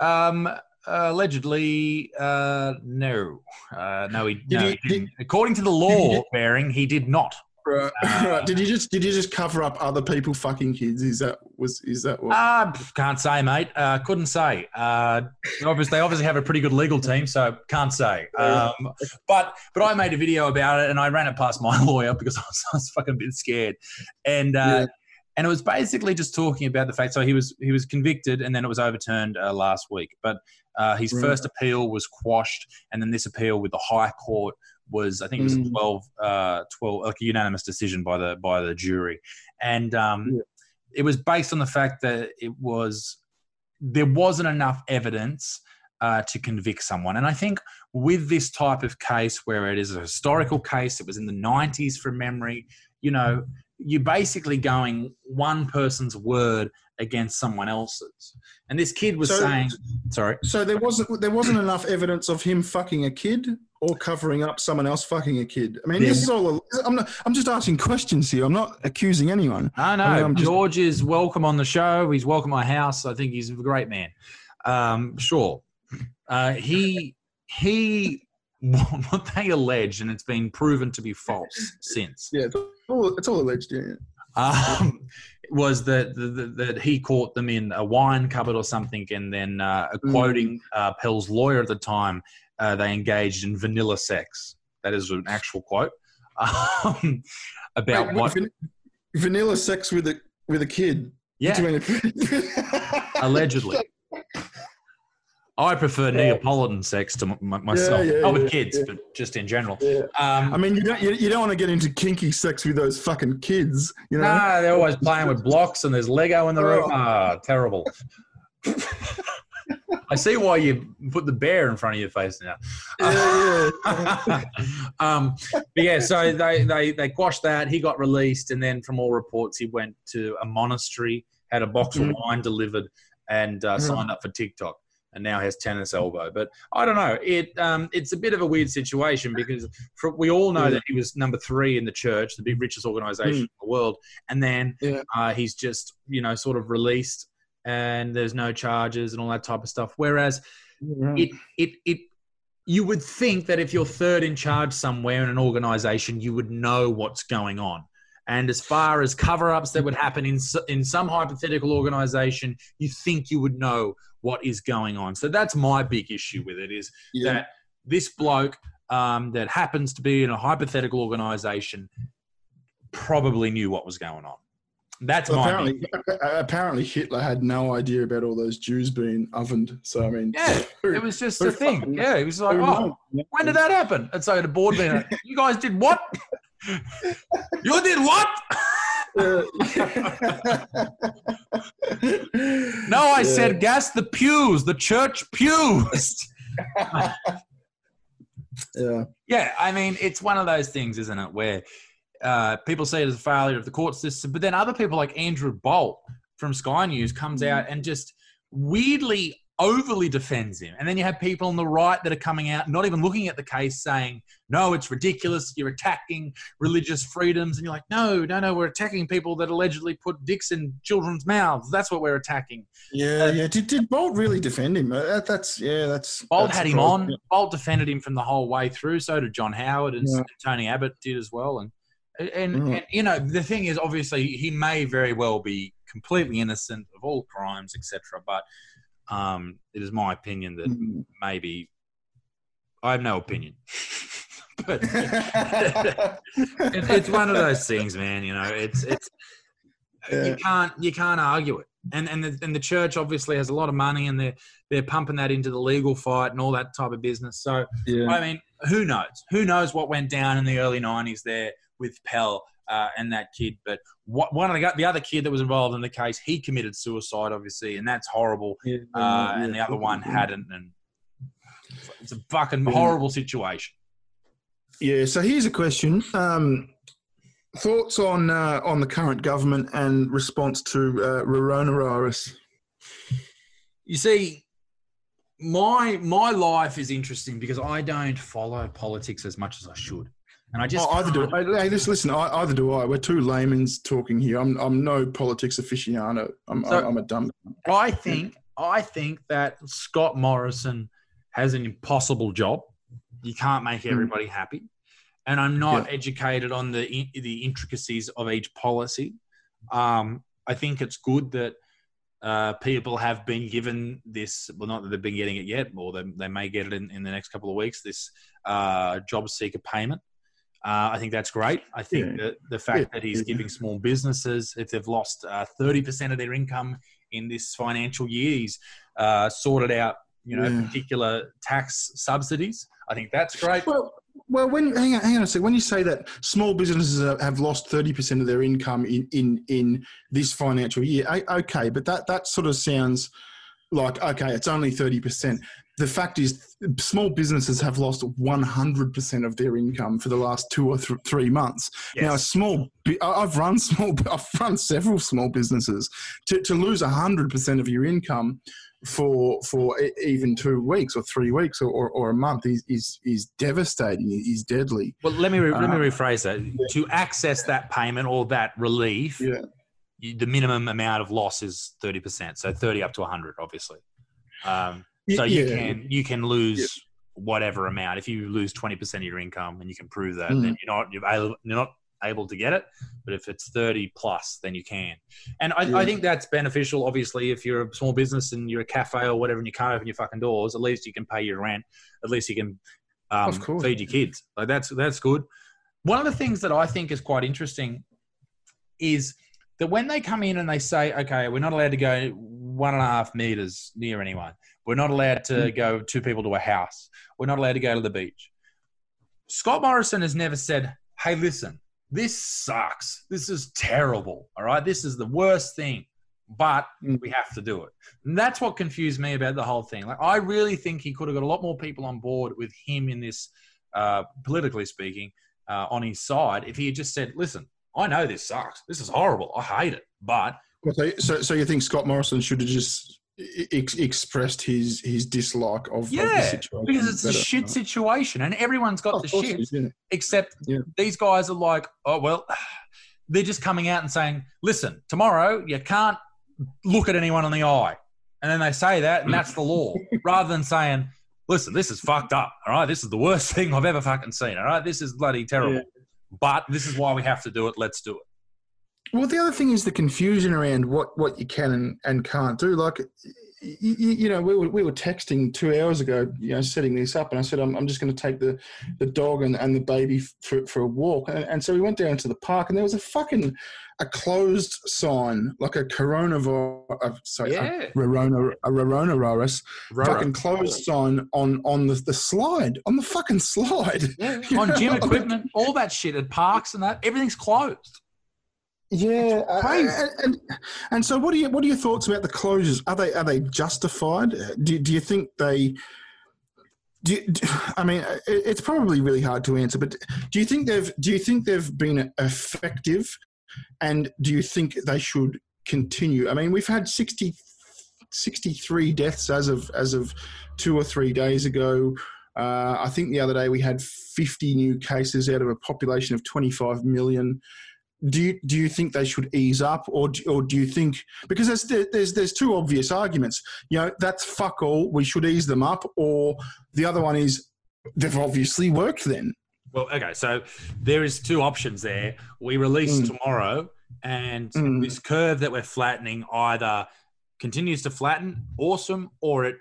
Speaker 5: Um, allegedly, uh, no, uh, no, he, no,
Speaker 6: he-
Speaker 5: he didn't. According to the law, bearing, he did not.
Speaker 6: Right.
Speaker 5: Uh.
Speaker 6: Did you just did you just cover up other people fucking kids? Is that was is that what?
Speaker 5: Uh, can't say, mate. Uh, couldn't say. Uh, obviously, they obviously have a pretty good legal team, so can't say. Um, but but I made a video about it, and I ran it past my lawyer because I was, I was fucking a bit scared, and. Uh,
Speaker 6: Yeah.
Speaker 5: And it was basically just talking about the fact. So he was he was convicted, and then it was overturned uh, last week. But uh, his
Speaker 6: Right.
Speaker 5: first appeal was quashed, and then this appeal with the High Court was I think it was
Speaker 6: Mm.
Speaker 5: 12, uh, 12 like a unanimous decision by the by the jury, and um,
Speaker 6: Yeah.
Speaker 5: it was based on the fact that it was there wasn't enough evidence uh, to convict someone, and I think with this type of case where it is a historical case, it was in the nineties from memory, you know, you're basically going one person's word against someone else's, and this kid was
Speaker 6: So-
Speaker 5: saying, sorry.
Speaker 6: So there wasn't there wasn't enough evidence of him fucking a kid or covering up someone else fucking a kid. I mean, this is all. I'm not, I'm just asking questions here. I'm not accusing anyone.
Speaker 5: No, no.
Speaker 6: I mean, just-
Speaker 5: George is welcome on the show. He's welcome at my house. I think he's a great man. Um, sure. Uh, he he what they alleged, and it's been proven to be false since,
Speaker 6: Yeah, it's all, it's all alleged. Yeah, yeah.
Speaker 5: um, was that, that that he caught them in a wine cupboard or something, and then uh,
Speaker 6: Mm.
Speaker 5: quoting uh, Pell's lawyer at the time, uh, they engaged in vanilla sex. That is an actual quote um, about
Speaker 6: Wait,
Speaker 5: what.
Speaker 6: van- vanilla sex with a with a kid.
Speaker 5: Yeah, allegedly. I prefer Neapolitan sex to myself.
Speaker 6: Yeah, yeah,
Speaker 5: Not with
Speaker 6: yeah,
Speaker 5: kids,
Speaker 6: yeah.
Speaker 5: but just in general.
Speaker 6: Yeah.
Speaker 5: Um,
Speaker 6: I mean, you don't you, you don't want to get into kinky sex with those fucking kids. You know.
Speaker 5: nah, they're always playing with blocks and there's Lego in the room.
Speaker 6: Oh.
Speaker 5: Ah, terrible. I see why you put the bear in front of your face now.
Speaker 6: Yeah, yeah.
Speaker 5: um, but yeah, so they, they they quashed that. He got released, and then from all reports, he went to a monastery, had a box of
Speaker 6: Mm.
Speaker 5: wine delivered, and uh,
Speaker 6: Mm.
Speaker 5: signed up for TikTok. And now has tennis elbow. But I don't know. It um, it's a bit of a weird situation because for, we all know
Speaker 6: Yeah.
Speaker 5: that he was number three in the church, the big richest organization in the world, and then
Speaker 6: Yeah.
Speaker 5: uh, he's just you know sort of released, and there's no charges and all that type of stuff. Whereas it it it you would think that if you're third in charge somewhere in an organization you would know what's going on and as far as cover-ups that would happen in in some hypothetical organization you think you would know what is going on so that's my big issue with it is
Speaker 6: Yeah.
Speaker 5: that this bloke um, that happens to be in a hypothetical organization probably knew what was going on that's
Speaker 6: Well,
Speaker 5: my
Speaker 6: apparently, apparently Hitler had no idea about all those Jews being ovened. So I mean,
Speaker 5: Yeah,
Speaker 6: who-
Speaker 5: it was just a thing yeah he was like oh
Speaker 6: knows?
Speaker 5: When did that happen? And so the board meeting, you guys did what? You did what? No, I said gas the pews, the church pews.
Speaker 6: Yeah.
Speaker 5: yeah, I mean, it's one of those things, isn't it, where uh, people see it as a failure of the court system, but then other people like Andrew Bolt from Sky News comes out and just weirdly overly defends him. And then you have people on the right that are coming out, not even looking at the case, saying, no, it's ridiculous. You're attacking religious freedoms. And you're like, no, no, no, we're attacking people that allegedly put dicks in children's mouths. That's what we're attacking.
Speaker 6: Yeah, yeah. Did, did Bolt really defend him? Uh, That, that's yeah. That's
Speaker 5: Bolt
Speaker 6: that's
Speaker 5: had him on. Bolt defended him from the whole way through. So did John Howard and
Speaker 6: Yeah.
Speaker 5: Tony Abbott did as well. And, and,
Speaker 6: Mm.
Speaker 5: and you know the thing is, obviously, he may very well be completely innocent of all crimes, etc. But um, it is my opinion that
Speaker 6: Mm.
Speaker 5: maybe I have no opinion. but it, it's one of those things, man. You know, it's it's
Speaker 6: Yeah.
Speaker 5: you can't you can't argue it. And and the, and the church obviously has a lot of money, and they're they're pumping that into the legal fight and all that type of business. So
Speaker 6: yeah.
Speaker 5: I mean, who knows? Who knows what went down in the early '90s there with Pell uh, and that kid? But what, one of the the other kid that was involved in the case, he committed suicide, obviously, and that's horrible.
Speaker 6: Yeah,
Speaker 5: Uh,
Speaker 6: yeah,
Speaker 5: and the other one hadn't, and it's a fucking horrible situation.
Speaker 6: Yeah. So here's a question. Um, thoughts on uh, on the current government and response to uh, coronavirus?
Speaker 5: You see, my my life is interesting because I don't follow politics as much as I should, and I just
Speaker 6: Oh, either do I, hey, just listen. I, either do I. We're two laymen's talking here. I'm I'm no politics aficionado. I'm
Speaker 5: So-
Speaker 6: I'm a dumb.
Speaker 5: I think I think that Scott Morrison has an impossible job. You can't make everybody happy, and I'm not educated on the the intricacies of each policy. Um, I think it's good that uh, people have been given this. Well, not that they've been getting it yet, or they, they may get it in, in the next couple of weeks. This uh, job seeker payment. Uh, I think that's great. I think
Speaker 6: Yeah.
Speaker 5: that the fact
Speaker 6: Yeah.
Speaker 5: that he's giving small businesses, if they've lost uh, thirty percent of their income in this financial year, he's uh, sorted out you know
Speaker 6: Yeah.
Speaker 5: particular tax subsidies. I think that's great.
Speaker 6: Well, well, when hang on, hang on a second. When you say that small businesses have- have lost thirty percent of their income in, in in this financial year, okay, but that that sort of sounds like okay, it's only thirty percent. The fact is, small businesses have lost one hundred percent of their income for the last two or th- three months. Now, a small, I've run small, I've run several small businesses. To to lose hundred percent of your income for for even two weeks or three weeks or, or, or a month is, is is devastating. Is deadly.
Speaker 5: Well, let me re- let me
Speaker 6: Uh,
Speaker 5: rephrase that. To access that payment or that relief,
Speaker 6: Yeah.
Speaker 5: you, the minimum amount of loss is thirty percent. So thirty up to hundred, obviously. Um, so you can you can lose whatever amount if you lose twenty percent of your income and you can prove that,
Speaker 6: Mm.
Speaker 5: then you're not you're, able, you're not able to get it. But if it's thirty plus, then you can. And I, I think that's beneficial. Obviously, if you're a small business and you're a cafe or whatever, and you can't open your fucking doors, at least you can pay your rent. At least you can um, feed your kids. Like that's that's good. One of the things that I think is quite interesting is that when they come in and they say, okay, we're not allowed to go one and a half meters near anyone. We're not allowed to go two people to a house. We're not allowed to go to the beach. Scott Morrison has never said, hey, listen, this sucks. This is terrible. All right. This is the worst thing, but
Speaker 6: Mm.
Speaker 5: we have to do it. And that's what confused me about the whole thing. Like, I really think he could have got a lot more people on board with him in this, uh, politically speaking, uh, on his side if he had just said, listen, I know this sucks. This is horrible. I hate it. But
Speaker 6: So, so, so you think Scott Morrison should have just ex- expressed his his dislike of, of the
Speaker 5: yeah,
Speaker 6: situation
Speaker 5: because it's a shit situation and everyone's got
Speaker 6: Oh,
Speaker 5: the shit.
Speaker 6: yeah.
Speaker 5: except
Speaker 6: Yeah.
Speaker 5: these guys are like, oh, well, they're just coming out and saying, listen, tomorrow you can't look at anyone in the eye. And then they say that, and that's the law, rather than saying, listen, this is fucked up. All right. This is the worst thing I've ever fucking seen. All right. This is bloody terrible.
Speaker 6: Yeah.
Speaker 5: But this is why we have to do it. Let's do it.
Speaker 6: Well, the other thing is the confusion around what, what you can and, and can't do. Like, you, you know, we were, we were texting two hours ago, you know, setting this up, and I said, I'm, I'm just going to take the, the dog and, and the baby for, for a walk. And, and so we went down to the park, and there was a fucking a closed sign, like a coronavirus, uh, sorry,
Speaker 5: Yeah.
Speaker 6: a, corona, a fucking closed sign on on the, the slide, on the fucking slide.
Speaker 5: Yeah. On gym equipment, all that shit at parks and that, everything's closed.
Speaker 6: Yeah, uh, and, and and so what are you what are your thoughts about the closures? Are they are they justified? Uh, Do do you think they? Do, you, do I mean it's probably really hard to answer, but do you think they've do you think they've been effective, and do you think they should continue? I mean, we've had 60, 63 deaths as of as of two or three days ago. Uh, I think the other day we had fifty new cases out of a population of twenty five million do you, do you think they should ease up or do, or do you think because there's there's there's two obvious arguments you know that's fuck all we should ease them up or the other one is they've obviously worked then
Speaker 5: Well, okay, so there is two options there. We release
Speaker 6: Mm.
Speaker 5: tomorrow, and
Speaker 6: Mm.
Speaker 5: this curve that we're flattening either continues to flatten, awesome, or it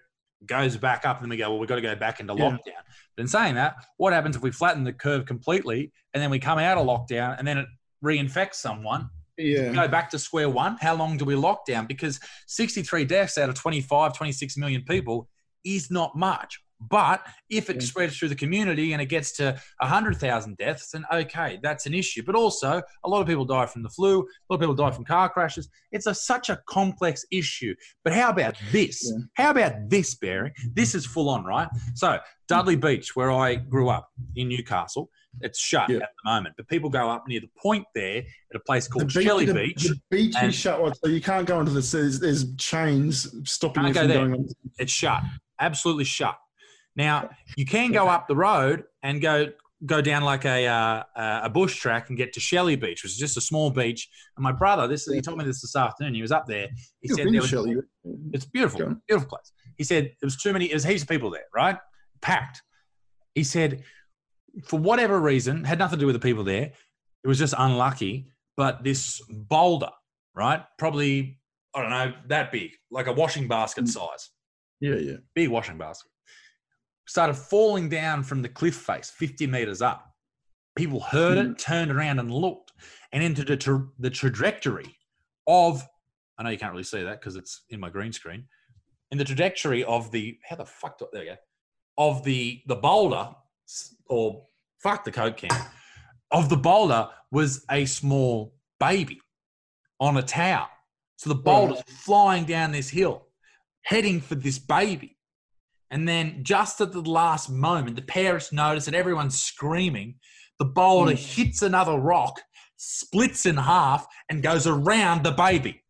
Speaker 5: goes back up, and then we go, well, we've got to go back into
Speaker 6: Yeah.
Speaker 5: lockdown. But in saying that, what happens if we flatten the curve completely, and then we come out of lockdown, and then it reinfects someone?
Speaker 6: yeah
Speaker 5: Go back to square one. How long do we lock down? Because 63 deaths out of 25, 26 million people is not much. But if it spreads through the community and it gets to 100,000 deaths, then okay, that's an issue. But also, a lot of people die from the flu, a lot of people die from car crashes. It's a, such a complex issue. But how about this?
Speaker 6: Yeah.
Speaker 5: How about this, Barry? This is full on, right? So, Dudley Beach, where I grew up in Newcastle, it's shut
Speaker 6: Yeah.
Speaker 5: at the moment. But people go up near the point there at a place called
Speaker 6: beach-
Speaker 5: Shelley
Speaker 6: the,
Speaker 5: Beach.
Speaker 6: the beach
Speaker 5: and-
Speaker 6: is shut so you can't go into the there's, there's chains stopping you from
Speaker 5: there.
Speaker 6: going on
Speaker 5: It's shut, absolutely shut. Now you can go up the road and go go down like a uh, a bush track and get to Shelley Beach, which is just a small beach. And my brother, this he told me this this afternoon. He was up there. He
Speaker 6: You've
Speaker 5: said there was,
Speaker 6: Shelley.
Speaker 5: it's beautiful, beautiful place. He said there was too many. There's heaps of people there, right? Packed. He said for whatever reason, had nothing to do with the people there. It was just unlucky. But this boulder, right? Probably I don't know that big, like a washing basket
Speaker 6: Mm.
Speaker 5: size
Speaker 6: yeah yeah
Speaker 5: big washing basket, started falling down from the cliff face 50 meters up. People heard it, mm. turned around and looked, and into the, tra- the trajectory of, I know you can't really see that because it's in my green screen, in the trajectory of the how the fuck do, there we go of the the boulder or fuck the coke can of the boulder was a small baby on a tower. So the boulder's flying down this hill, heading for this baby. And then just at the last moment, the parents notice and everyone's screaming. The boulder mm. hits another rock, splits in half, and goes around the baby.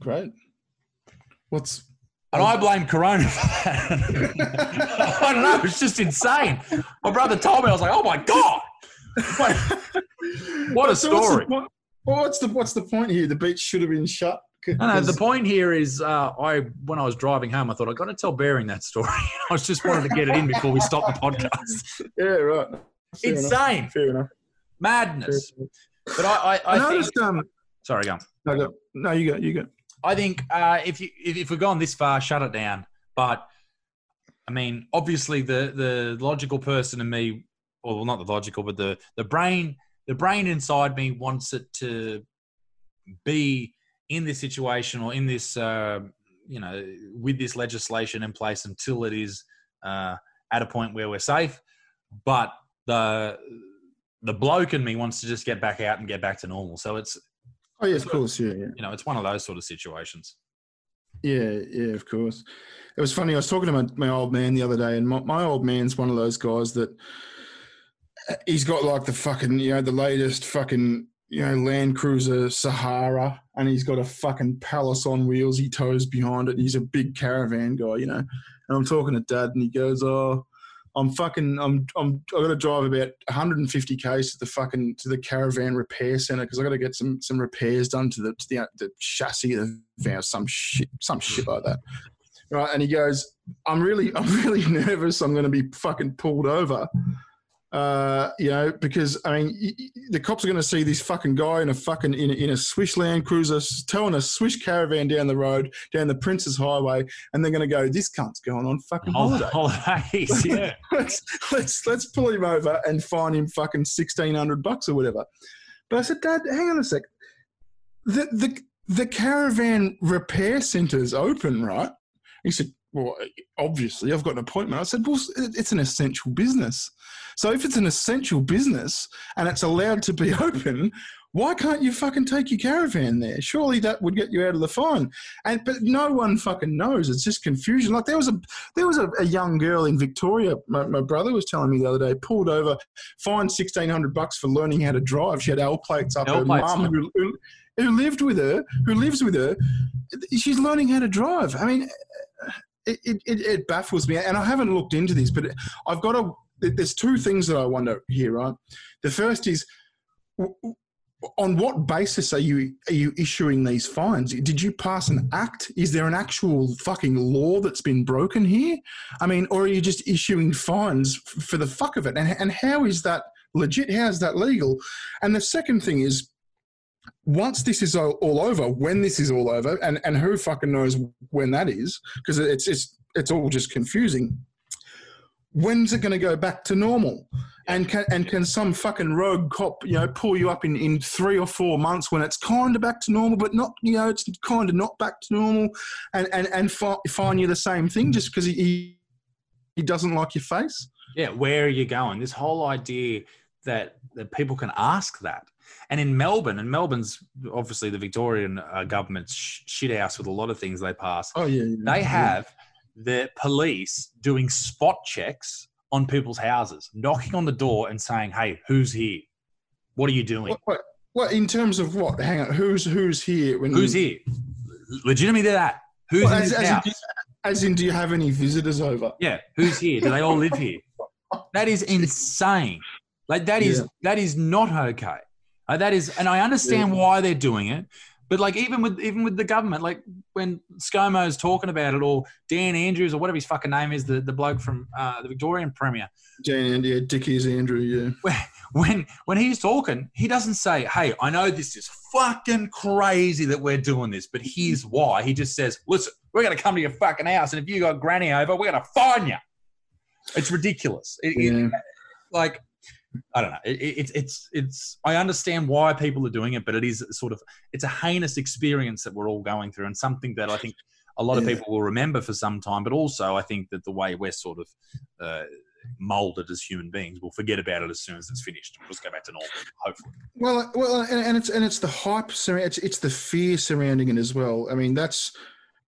Speaker 6: Great. What's
Speaker 5: And I blame Corona for that. I don't know. It's just insane. My brother told me, I was like, oh my God. What a
Speaker 6: So what's the
Speaker 5: story.
Speaker 6: what's the what's the point here? The beach should have been shut.
Speaker 5: No, the point here is, uh, I when I was driving home, I thought I got to tell Bearing that story. I was just wanted to get it in before we stop the podcast.
Speaker 6: Yeah, right. Fair enough.
Speaker 5: Insane
Speaker 6: Fair enough.
Speaker 5: madness. But I, I,
Speaker 6: I,
Speaker 5: I think,
Speaker 6: noticed. Um,
Speaker 5: sorry, go. on.
Speaker 6: no, go- no, you go. You go.
Speaker 5: I think uh, if you if, if we've gone this far, shut it down. But I mean, obviously, the the logical person in me, or well, not the logical, but the the brain the brain inside me wants it to be in this situation or in this uh, you know with this legislation in place until it is uh, at a point where we're safe. But the the bloke in me wants to just get back out and get back to normal. So it's
Speaker 6: Oh yeah, of course. Yeah, yeah.
Speaker 5: you know it's one of those sort of situations.
Speaker 6: Yeah, yeah, of course. It was funny. I was talking to my, my old man the other day, and my, my old man's one of those guys that uh, he's got like the fucking, you know, the latest fucking, you know, Land Cruiser Sahara, and he's got a fucking Palace on wheels he tows behind it. And he's a big caravan guy, you know. And I'm talking to dad, and he goes, "Oh, I'm fucking, I'm, I'm, I got to drive about 150 k's to the fucking to the caravan repair center because I got to get some some repairs done to the to the, the chassis of the van, some shit, some shit like that." Right, and he goes, "I'm really, I'm really nervous. I'm going to be fucking pulled over." Uh, you know, because I mean, the cops are going to see this fucking guy in a fucking in a, in a Swiss Land Cruiser towing a Swiss caravan down the road, down the Princes Highway, and they're going to go, "This cunt's going on fucking holiday."
Speaker 5: Holidays, yeah.
Speaker 6: let's let's let's pull him over and fine him fucking sixteen hundred bucks or whatever. But I said, Dad, hang on a sec. The the the caravan repair centre's open, right? He said, Well, obviously, I've got an appointment. I said, Well, it's an essential business. So if it's an essential business and it's allowed to be open, why can't you fucking take your caravan there? Surely that would get you out of the fine. And but no one fucking knows. It's just confusion. Like there was a there was a, a young girl in Victoria. My, my brother was telling me the other day. Pulled over, fined sixteen hundred bucks for learning how to drive. She had L plates up.
Speaker 5: L
Speaker 6: her
Speaker 5: plates
Speaker 6: mum, who, who, who lived with her, who lives with her, she's learning how to drive. I mean, it, it, it, baffles me. And I haven't looked into this, but I've got to. There's two things that I wonder here, right? The first is on what basis are you are you issuing these fines? Did you pass an act? Is there an actual fucking law that's been broken here? I mean, or are you just issuing fines for the fuck of it? And and how is that legit? How is that legal? And the second thing is, once this is all, all over, when this is all over, and and who fucking knows when that is? Because it's it's it's all just confusing. When's it going to go back to normal? And can and can some fucking rogue cop, you know, pull you up in, in three or four months when it's kind of back to normal, but not, you know, it's kind of not back to normal, and and and fi- fine you the same thing just because he he doesn't like your face?
Speaker 5: Yeah, where are you going? This whole idea that that people can ask that, and in Melbourne, and Melbourne's obviously the Victorian uh, government's sh- shit house with a lot of things they pass.
Speaker 6: Oh yeah,
Speaker 5: They have the police doing spot checks on people's houses, knocking on the door and saying, "Hey, who's here? What are you doing?
Speaker 6: What, what, what in terms of what? Hang on, who's who's here? When
Speaker 5: Who's here? Legitimately, that who's
Speaker 6: Well, as, as, in, as in, do you have any visitors over?
Speaker 5: Yeah, who's here? Do they all live here? That is insane. Like that is
Speaker 6: Yeah.
Speaker 5: that is not okay. Uh, that is, and I understand why they're doing it. But like even with even with the government, like when ScoMo's talking about it, or Dan Andrews, or whatever his fucking name is, the, the bloke from uh, the Victorian Premier,
Speaker 6: Dan and yeah, Dickie's Andrew, yeah.
Speaker 5: when when when he's talking, he doesn't say, "Hey, I know this is fucking crazy that we're doing this, but here's why." He just says, "Listen, we're gonna come to your fucking house, and if you got Granny over, we're gonna fine you." It's ridiculous. It- it- like I don't know. It, it, it's it's it's. I understand why people are doing it, but it is sort of it's a heinous experience that we're all going through, and something that I think a lot of
Speaker 6: Yeah.
Speaker 5: people will remember for some time. But also, I think that the way we're sort of uh, molded as human beings, we'll forget about it as soon as it's finished. We'll just go back to normal, hopefully.
Speaker 6: Well, well, and, and it's and it's the hype surrounding it's, it's the fear surrounding it as well. I mean, that's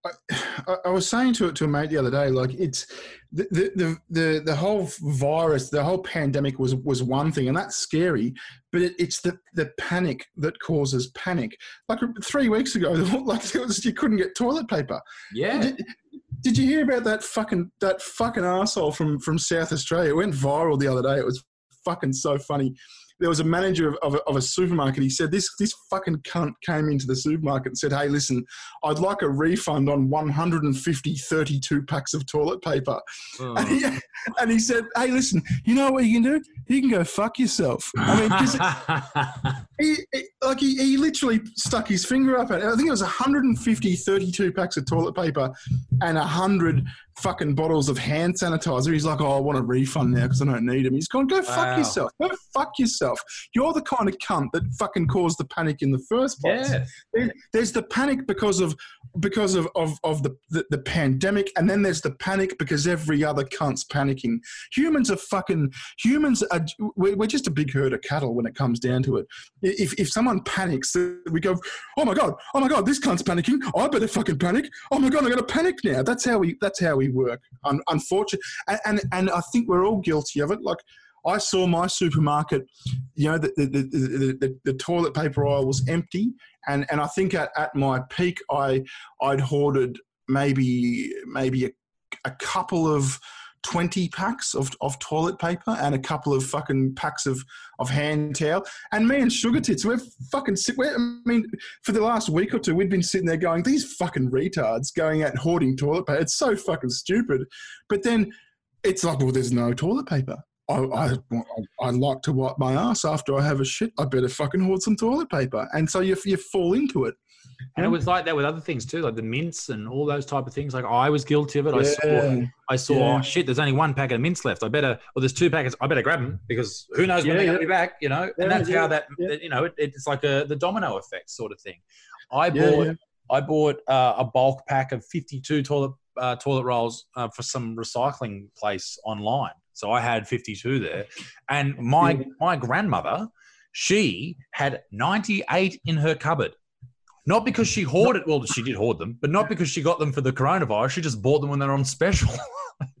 Speaker 6: I, I- was saying to it to a mate the other day, like it's the the, the the the whole virus, the whole pandemic was was one thing, and that's scary. But it, it's the the panic that causes panic. Like three weeks ago, like it was, you couldn't get toilet paper.
Speaker 5: Yeah.
Speaker 6: Did, did you hear about that fucking that fucking asshole from from South Australia? It went viral the other day. It was fucking so funny. There was a manager of, of, a, of a supermarket. He said this this fucking cunt came into the supermarket and said, "Hey, listen, I'd like a refund on 150 32 packs of toilet paper." Hmm. And, he, and he said, "Hey, listen, you know what you can do? You can go fuck yourself." I mean, he, he- like he, he literally stuck his finger up at it. I think it was 150 32 packs of toilet paper and 100 fucking bottles of hand sanitizer. He's like, oh, I want a refund now because I don't need them. He's gone, go fuck
Speaker 5: Wow.
Speaker 6: yourself. Go fuck yourself. You're the kind of cunt that fucking caused the panic in the first place.
Speaker 5: yeah.
Speaker 6: There- There's the panic because of because of, of, of the, the, the pandemic, and then there's the panic because every other cunt's panicking. Humans are fucking humans are we're, we're just a big herd of cattle when it comes down to it. If, if someone panics, uh, we go, oh my god, oh my god, this cunt's panicking. I better fucking panic. Oh my god, I'm gonna panic now. That's how we that's how we work. Un, unfortunately, and, and and I think we're all guilty of it. Like I saw my supermarket, you know, the the, the, the, the, the toilet paper aisle was empty, and and I think at, at my peak, I I'd hoarded maybe maybe a, a couple of. 20 packs of, of toilet paper and a couple of fucking packs of, of hand towel. And me and Sugar Tits, we're fucking sit. We're, I mean, for the last week or two, we'd been sitting there going, these fucking retards going out hoarding toilet paper. It's so fucking stupid. But then it's like, well, there's no toilet paper. I, I, I like to wipe my ass after I have a shit. I better fucking hoard some toilet paper. And so you, you fall into it.
Speaker 5: And it was like that with other things too, like the mints and all those type of things. Like I was guilty of it. I saw, I saw,
Speaker 6: Yeah.
Speaker 5: oh shit, there's only one packet of mints left. I better, or there's two packets. I better grab them because who knows when
Speaker 6: Yeah,
Speaker 5: they're going to be back, you know.
Speaker 6: Yeah,
Speaker 5: and that's
Speaker 6: yeah,
Speaker 5: how that,
Speaker 6: yeah.
Speaker 5: you know, it, it's like a the domino effect sort of thing. I
Speaker 6: Yeah,
Speaker 5: bought,
Speaker 6: yeah.
Speaker 5: I bought uh, a bulk pack of 52 toilet uh, toilet rolls uh, for some recycling place online. So I had 52 there, and my my grandmother, she had 98 in her cupboard. Not because she hoarded, well, she did hoard them, but not because she got them for the coronavirus. She just bought them when they're on special.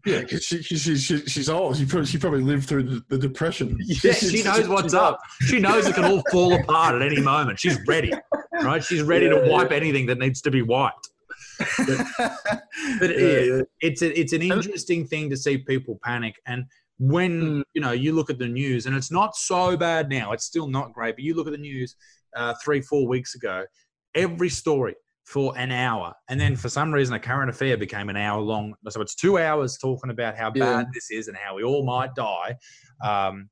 Speaker 6: Yeah, 'cause she, she, she, she, she's old. She probably, she probably lived through the, the depression.
Speaker 5: Yeah, she knows what's up. She knows it can all fall apart at any moment. She's ready, right? She's ready to
Speaker 6: Yeah,
Speaker 5: wipe anything that needs to be wiped. But
Speaker 6: Yeah,
Speaker 5: it-
Speaker 6: yeah.
Speaker 5: it's a, it's an interesting thing to see people panic and when
Speaker 6: Mm.
Speaker 5: you know you look at the news and it's not so bad now it's still not great but you look at the news uh, three four weeks ago every story for an hour and then for some reason a current affair became an hour long so it's two hours talking about how
Speaker 6: Yeah.
Speaker 5: bad this is and how we all might die um,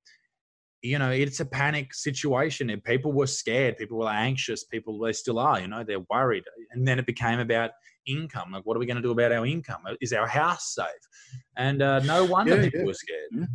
Speaker 5: you know it's a panic situation and people were scared people were anxious people they still are you know they're worried and then it became about income like what are we going to do about our income is our house safe and uh, no wonder
Speaker 6: Yeah,
Speaker 5: people
Speaker 6: yeah.
Speaker 5: were scared
Speaker 6: Yeah.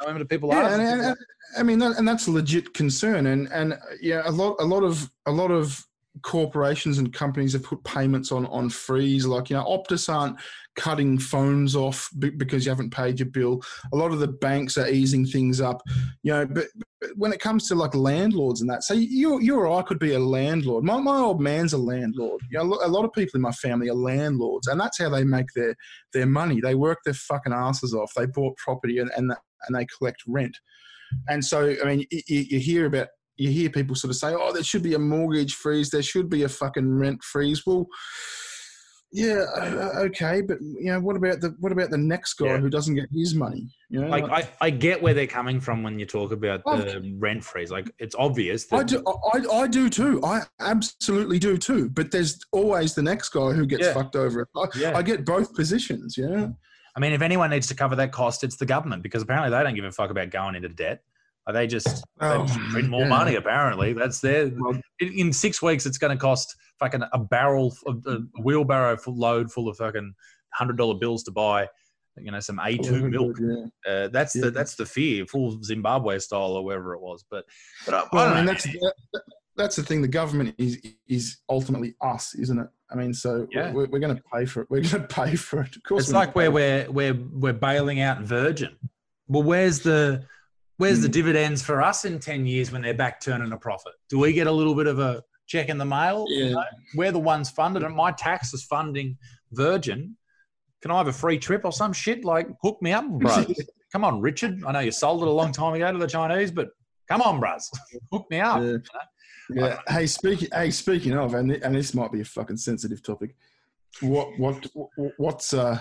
Speaker 5: no wonder people
Speaker 6: yeah,
Speaker 5: are
Speaker 6: and, and, I mean, that, and that's a legit concern. And and uh, yeah, a lot a lot of a lot of corporations and companies have put payments on on freeze. Like you know, Optus aren't cutting phones off be- because you haven't paid your bill. A lot of the banks are easing things up. You know, but, but when it comes to like landlords and that, so you you or I could be a landlord. My my old man's a landlord. You know, a lot of people in my family are landlords, and that's how they make their their money. They work their fucking asses off. They bought property and and, and they collect rent. And so, I mean, you, you hear about you hear people sort of say, "Oh, there should be a mortgage freeze. There should be a fucking rent freeze." Well, yeah, uh, okay, but you know, what about the what about the next guy
Speaker 5: Yeah.
Speaker 6: who doesn't get his money? You know,
Speaker 5: like I, I get where they're coming from when you talk about
Speaker 6: Oh.
Speaker 5: the rent freeze like it's obvious that
Speaker 6: I do, I, I do too. I absolutely do too. But there's always the next guy who gets
Speaker 5: Yeah.
Speaker 6: fucked over. I,
Speaker 5: Yeah.
Speaker 6: I get both positions. Yeah.
Speaker 5: I mean, if anyone needs to cover that cost, it's the government because apparently they don't give a fuck about going into debt. They just, they
Speaker 6: Oh,
Speaker 5: just print more
Speaker 6: yeah.
Speaker 5: money. Apparently, that's their.
Speaker 6: Well-
Speaker 5: in, in six weeks, it's going to cost fucking a barrel, of, a wheelbarrow full load full of fucking hundred dollar bills to buy, you know, some A two milk.
Speaker 6: Yeah.
Speaker 5: Uh, that's
Speaker 6: Yeah.
Speaker 5: the that's the fear, full Zimbabwe style or wherever it was. But, but I, I
Speaker 6: Well,
Speaker 5: don't
Speaker 6: I mean,
Speaker 5: know.
Speaker 6: that's that, that's the thing. The government is is ultimately us, isn't it? I mean, so
Speaker 5: Yeah.
Speaker 6: we're, we're going to pay for it. We're going to pay for it. Of course,
Speaker 5: It's
Speaker 6: we're
Speaker 5: like where we're we're we're bailing out Virgin. Well, where's the where's the dividends for us in ten years when they're back turning a profit? Do we get a little bit of a check in the mail?
Speaker 6: Yeah.
Speaker 5: No. We're the ones funded, and my tax is funding Virgin. Can I have a free trip or some shit? Like, hook me up, bro. come on, Richard. I know you sold it a long time ago to the Chinese, but come on, bros. hook me up.
Speaker 6: Yeah. Yeah. Hey, speaking. Hey, speaking of, and and this might be a fucking sensitive topic. What what what's uh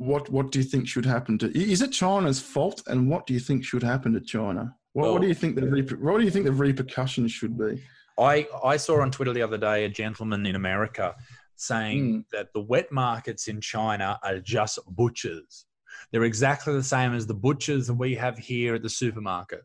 Speaker 6: what what do you think should happen to? Is it China's fault? And what do you think should happen to China? What, what do you think the reper- what do you think the repercussions should be?
Speaker 5: I, I saw on Twitter the other day a gentleman in America saying hmm. that the wet markets in China are just butchers. They're exactly the same as the butchers that we have here at the supermarket.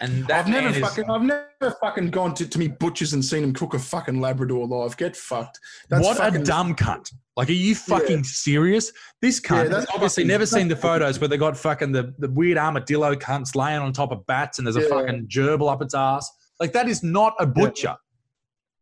Speaker 5: And that
Speaker 6: I've never
Speaker 5: is-
Speaker 6: fucking I've never fucking gone to, to me butchers and seen him cook a fucking Labrador live. Get fucked. That's
Speaker 5: what
Speaker 6: fucking,
Speaker 5: a dumb cunt. Like, are you fucking serious? This cunt
Speaker 6: Yeah,
Speaker 5: has obviously
Speaker 6: fucking-
Speaker 5: never seen the photos where they got fucking the, the weird armadillo cunts laying on top of bats and there's a
Speaker 6: Yeah.
Speaker 5: fucking gerbil up its ass. Like, that is not a butcher.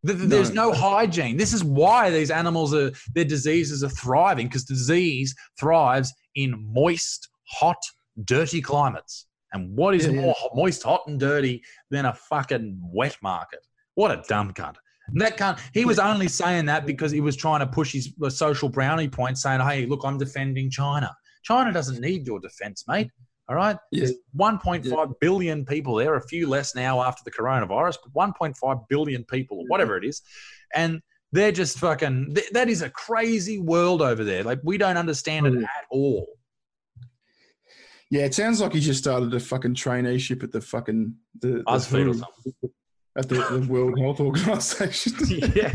Speaker 5: Th- th- There's no.
Speaker 6: No.
Speaker 5: hygiene. This is why these animals are, their diseases are thriving because disease thrives in moist, hot, dirty climates. And what is
Speaker 6: Yeah, yeah.
Speaker 5: more hot- moist, hot, and dirty than a fucking wet market? What a dumb cunt. And that cunt, he was only saying that because he was trying to push his uh, social brownie point, saying, hey, look, I'm defending China. China doesn't need your defense, mate. All right?
Speaker 6: Yeah.
Speaker 5: There's 1.5 billion people there, a few less now after the coronavirus, but 1.5 billion people, or whatever it is. And they're just fucking, th- that is a crazy world over there. Like, we don't understand it at all.
Speaker 6: Yeah, it sounds like he just started a fucking traineeship at the fucking the, the
Speaker 5: or something.
Speaker 6: at the, the World Health Organization.
Speaker 5: yeah.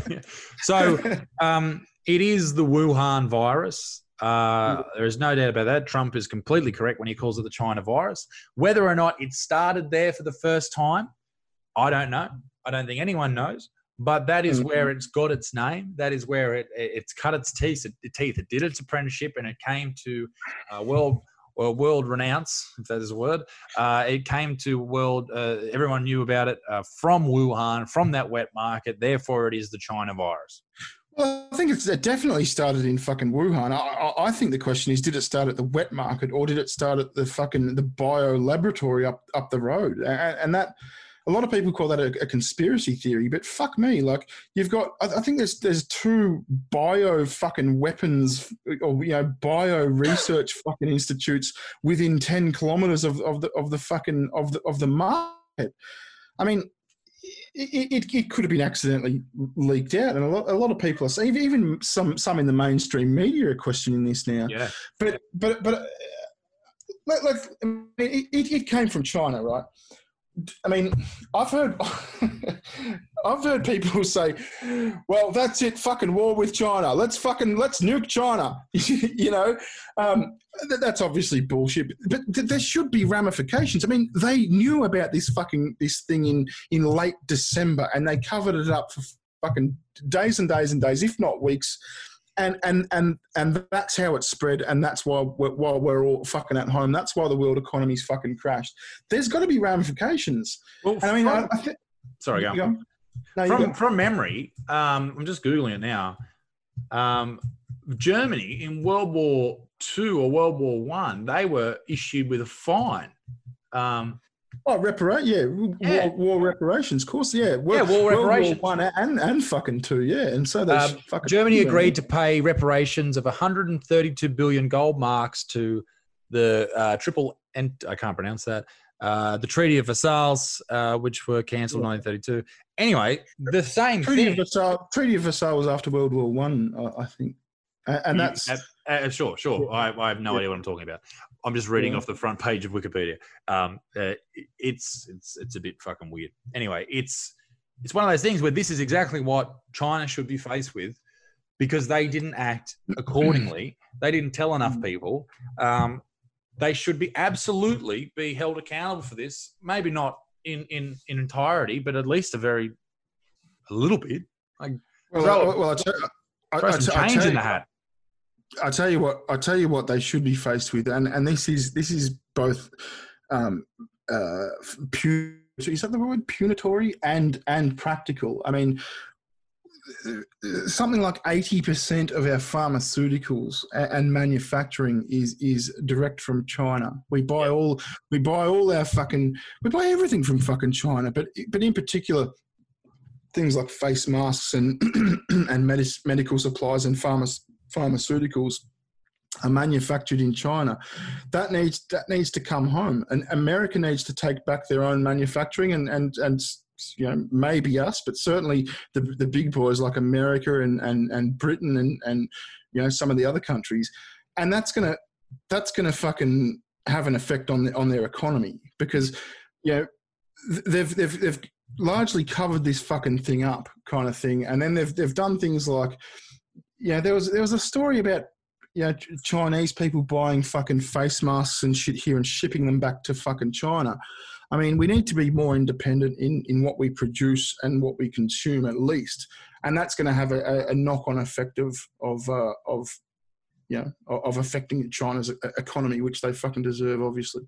Speaker 5: So, um, it is the Wuhan virus. Uh, there is no doubt about that. Trump is completely correct when he calls it the China virus. Whether or not it started there for the first time, I don't know. I don't think anyone knows. But that is where it's got its name. That is where it it's cut its teeth. It, teeth. It did its apprenticeship, and it came to uh, world well, world renounce, if that is a word. Uh, it came to world. Uh, everyone knew about it uh, from Wuhan, from that wet market. Therefore, it is the China virus.
Speaker 6: Well, I think it's, it definitely started in fucking Wuhan. I, I, I think the question is, did it start at the wet market or did it start at the fucking the bio laboratory up up the road? And, and that a lot of people call that a, a conspiracy theory, but fuck me, like you've got. I, I think there's there's two bio fucking weapons or you know bio research fucking institutes within ten kilometers of, of the of the fucking of the of the market. I mean, it, it, it could have been accidentally leaked out, and a lot, a lot of people are saying, even some some in the mainstream media are questioning this now.
Speaker 5: Yeah.
Speaker 6: But but but uh, like, like I mean, it, it, it came from China, right? I mean, I've heard I've heard people say, "Well, that's it, fucking war with China. Let's fucking let's nuke China." you know, um, th- that's obviously bullshit. But th- there should be ramifications. I mean, they knew about this fucking this thing in in late December, and they covered it up for fucking days and days and days, if not weeks. And, and and and that's how it spread, and that's why we're, why we're all fucking at home. That's why the world economy's fucking crashed. There's got to be ramifications.
Speaker 5: Well,
Speaker 6: And I mean, I,
Speaker 5: from,
Speaker 6: I think
Speaker 5: sorry, go.
Speaker 6: go. No,
Speaker 5: from
Speaker 6: go.
Speaker 5: from memory, um, I'm just googling it now. Um, Germany in World War Two or World War One, they were issued with a fine. Um,
Speaker 6: Oh, reparate, yeah, war,
Speaker 5: Yeah.
Speaker 6: war reparations, of course, yeah, Wo-
Speaker 5: Yeah, war
Speaker 6: World
Speaker 5: reparations.
Speaker 6: One and and fucking two, yeah, and so they
Speaker 5: Um,
Speaker 6: fucking
Speaker 5: Germany agreed to pay reparations of 132 billion gold marks to the uh, triple and I can't pronounce that. Uh, the Treaty of Versailles, uh, which were cancelled in 1932. Anyway, the same
Speaker 6: Treaty of. Versailles. Treaty of Versailles was after World War One, I, I think, and, and that's
Speaker 5: Uh, uh, sure, sure. I, I have no idea what I'm talking about. I'm just reading
Speaker 6: Yeah.
Speaker 5: off the front page of Wikipedia. Um, uh, it's it's it's a bit fucking weird. Anyway, it's it's one of those things where this is exactly what China should be faced with because they didn't act accordingly. they didn't tell enough people. Um, they should be absolutely be held accountable for this. Maybe not in in in entirety, but at least a very a little bit. Like
Speaker 6: well,
Speaker 5: throw-
Speaker 6: I, well, I tell, I,
Speaker 5: throw
Speaker 6: I,
Speaker 5: some
Speaker 6: I
Speaker 5: change in the hat.
Speaker 6: I tell you what. I tell you what they should be faced with, and and this is this is both um, uh, pu- is that the word punitory and and practical. I mean, something like 80% of our pharmaceuticals and manufacturing is is direct from China. We buy all we buy all our fucking we buy everything from fucking China, but but in particular things like face masks and and medis- medical supplies and pharma- pharmaceuticals are manufactured in China. That needs that needs to come home, and America needs to take back their own manufacturing and and and you know maybe us, but certainly the the big boys like America and and and Britain and and you know some of the other countries, and that's gonna that's gonna fucking have an effect on the, on their economy because you know they've they've they've largely covered this fucking thing up kind of thing and then they've they've done things like yeah there was there was a story about you know, Chinese people buying fucking face masks and shit here and shipping them back to fucking China. I mean, we need to be more independent in, in what we produce and what we consume at least, and that's going to have a, a knock on effect of of uh, of you know of affecting China's economy, which they fucking deserve, obviously.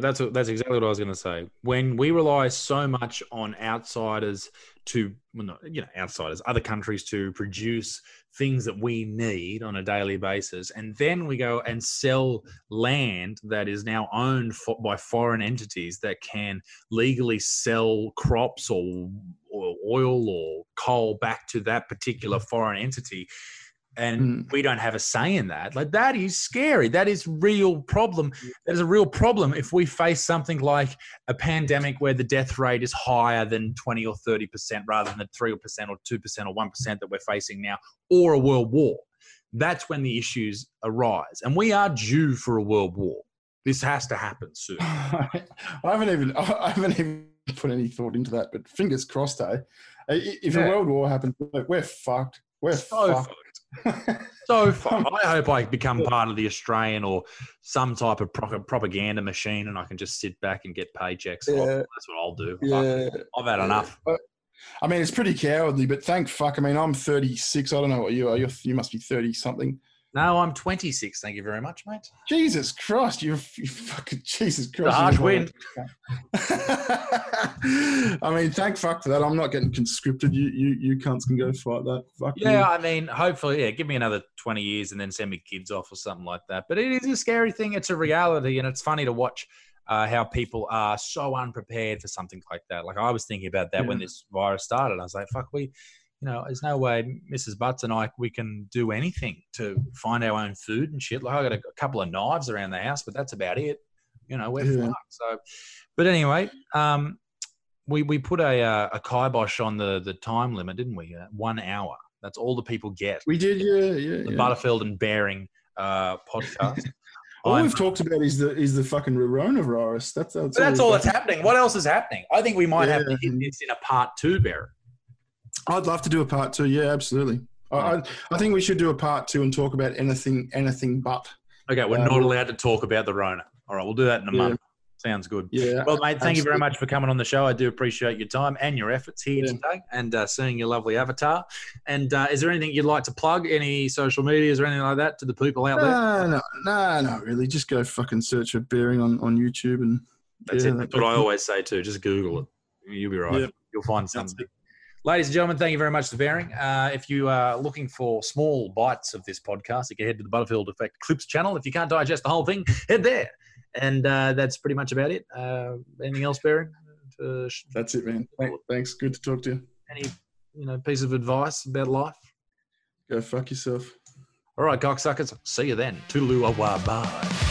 Speaker 5: Well, that's that's exactly what I was going to say. When we rely so much on outsiders to, well, not, you know, outsiders, other countries to produce things that we need on a daily basis, and then we go and sell land that is now owned for, by foreign entities that can legally sell crops or, or oil or coal back to that particular foreign entity and mm. we don't have a say in that. Like that is scary. That is real problem. That is a real problem if we face something like a pandemic where the death rate is higher than 20 or 30 percent rather than the 3 percent or 2 percent or 1 percent that we're facing now or a world war. That's when the issues arise and we are due for a world war. This has to happen soon.
Speaker 6: I haven't even i haven't even put any thought into that but fingers crossed eh? If yeah. a world war happens we're fucked. We're so fucked.
Speaker 5: So fun. I hope I become part of the Australian or some type of pro- propaganda machine, and I can just sit back and get paychecks. Yeah. That's what I'll do.
Speaker 6: Yeah.
Speaker 5: I've had
Speaker 6: yeah.
Speaker 5: enough.
Speaker 6: I mean, it's pretty cowardly, but thank fuck. I mean, I'm 36. I don't know what you are. You're, you must be 30 something.
Speaker 5: No, I'm 26. Thank you very much, mate.
Speaker 6: Jesus Christ, you fucking Jesus Christ.
Speaker 5: Harsh wind.
Speaker 6: I mean, thank fuck for that. I'm not getting conscripted. You you you cunts can go fight that. Fuck
Speaker 5: yeah, you. I mean, hopefully, yeah, give me another 20 years and then send me kids off or something like that. But it is a scary thing. It's a reality, and it's funny to watch. Uh, how people are so unprepared for something like that. Like I was thinking about that yeah. when this virus started. I was like, "Fuck, we you know, there's no way Mrs. Butts and I we can do anything to find our own food and shit. Like I got a, couple of knives around the house, but that's about it. You know, we're yeah. fucked. So, but anyway, um, we we put a uh, a kibosh on the the time limit, didn't we? Uh, one hour. That's all the people get.
Speaker 6: We did, yeah, yeah.
Speaker 5: The
Speaker 6: yeah.
Speaker 5: Butterfield and Baring uh, podcast.
Speaker 6: all I'm, we've talked about is the is the fucking coronavirus. That's that's,
Speaker 5: that's all, all that's happening. What else is happening? I think we might yeah. have to hit this in a part two, Baring.
Speaker 6: I'd love to do a part two. Yeah, absolutely. I, I think we should do a part two and talk about anything, anything but.
Speaker 5: Okay, we're um, not allowed to talk about the Rona. All right, we'll do that in a yeah. month. Sounds good.
Speaker 6: Yeah.
Speaker 5: Well, mate, thank absolutely. you very much for coming on the show. I do appreciate your time and your efforts here yeah. today and uh, seeing your lovely avatar. And uh, is there anything you'd like to plug? Any social medias or anything like that to the people out there?
Speaker 6: No, no, no, really. Just go fucking search for Bearing on, on YouTube and.
Speaker 5: That's yeah, it. That's what I always say too. Just Google it. You'll be right. You'll find something. Ladies and gentlemen, thank you very much for Baring. Uh, if you are looking for small bites of this podcast, you can head to the Butterfield Effect Clips channel. If you can't digest the whole thing, head there. And uh, that's pretty much about it. Uh, anything else, Baring?
Speaker 6: that's it, man. Thanks. Good to talk to you.
Speaker 5: Any you know piece of advice about life?
Speaker 6: Go fuck yourself.
Speaker 5: All right, cocksuckers. See you then. Toodaloo, bye.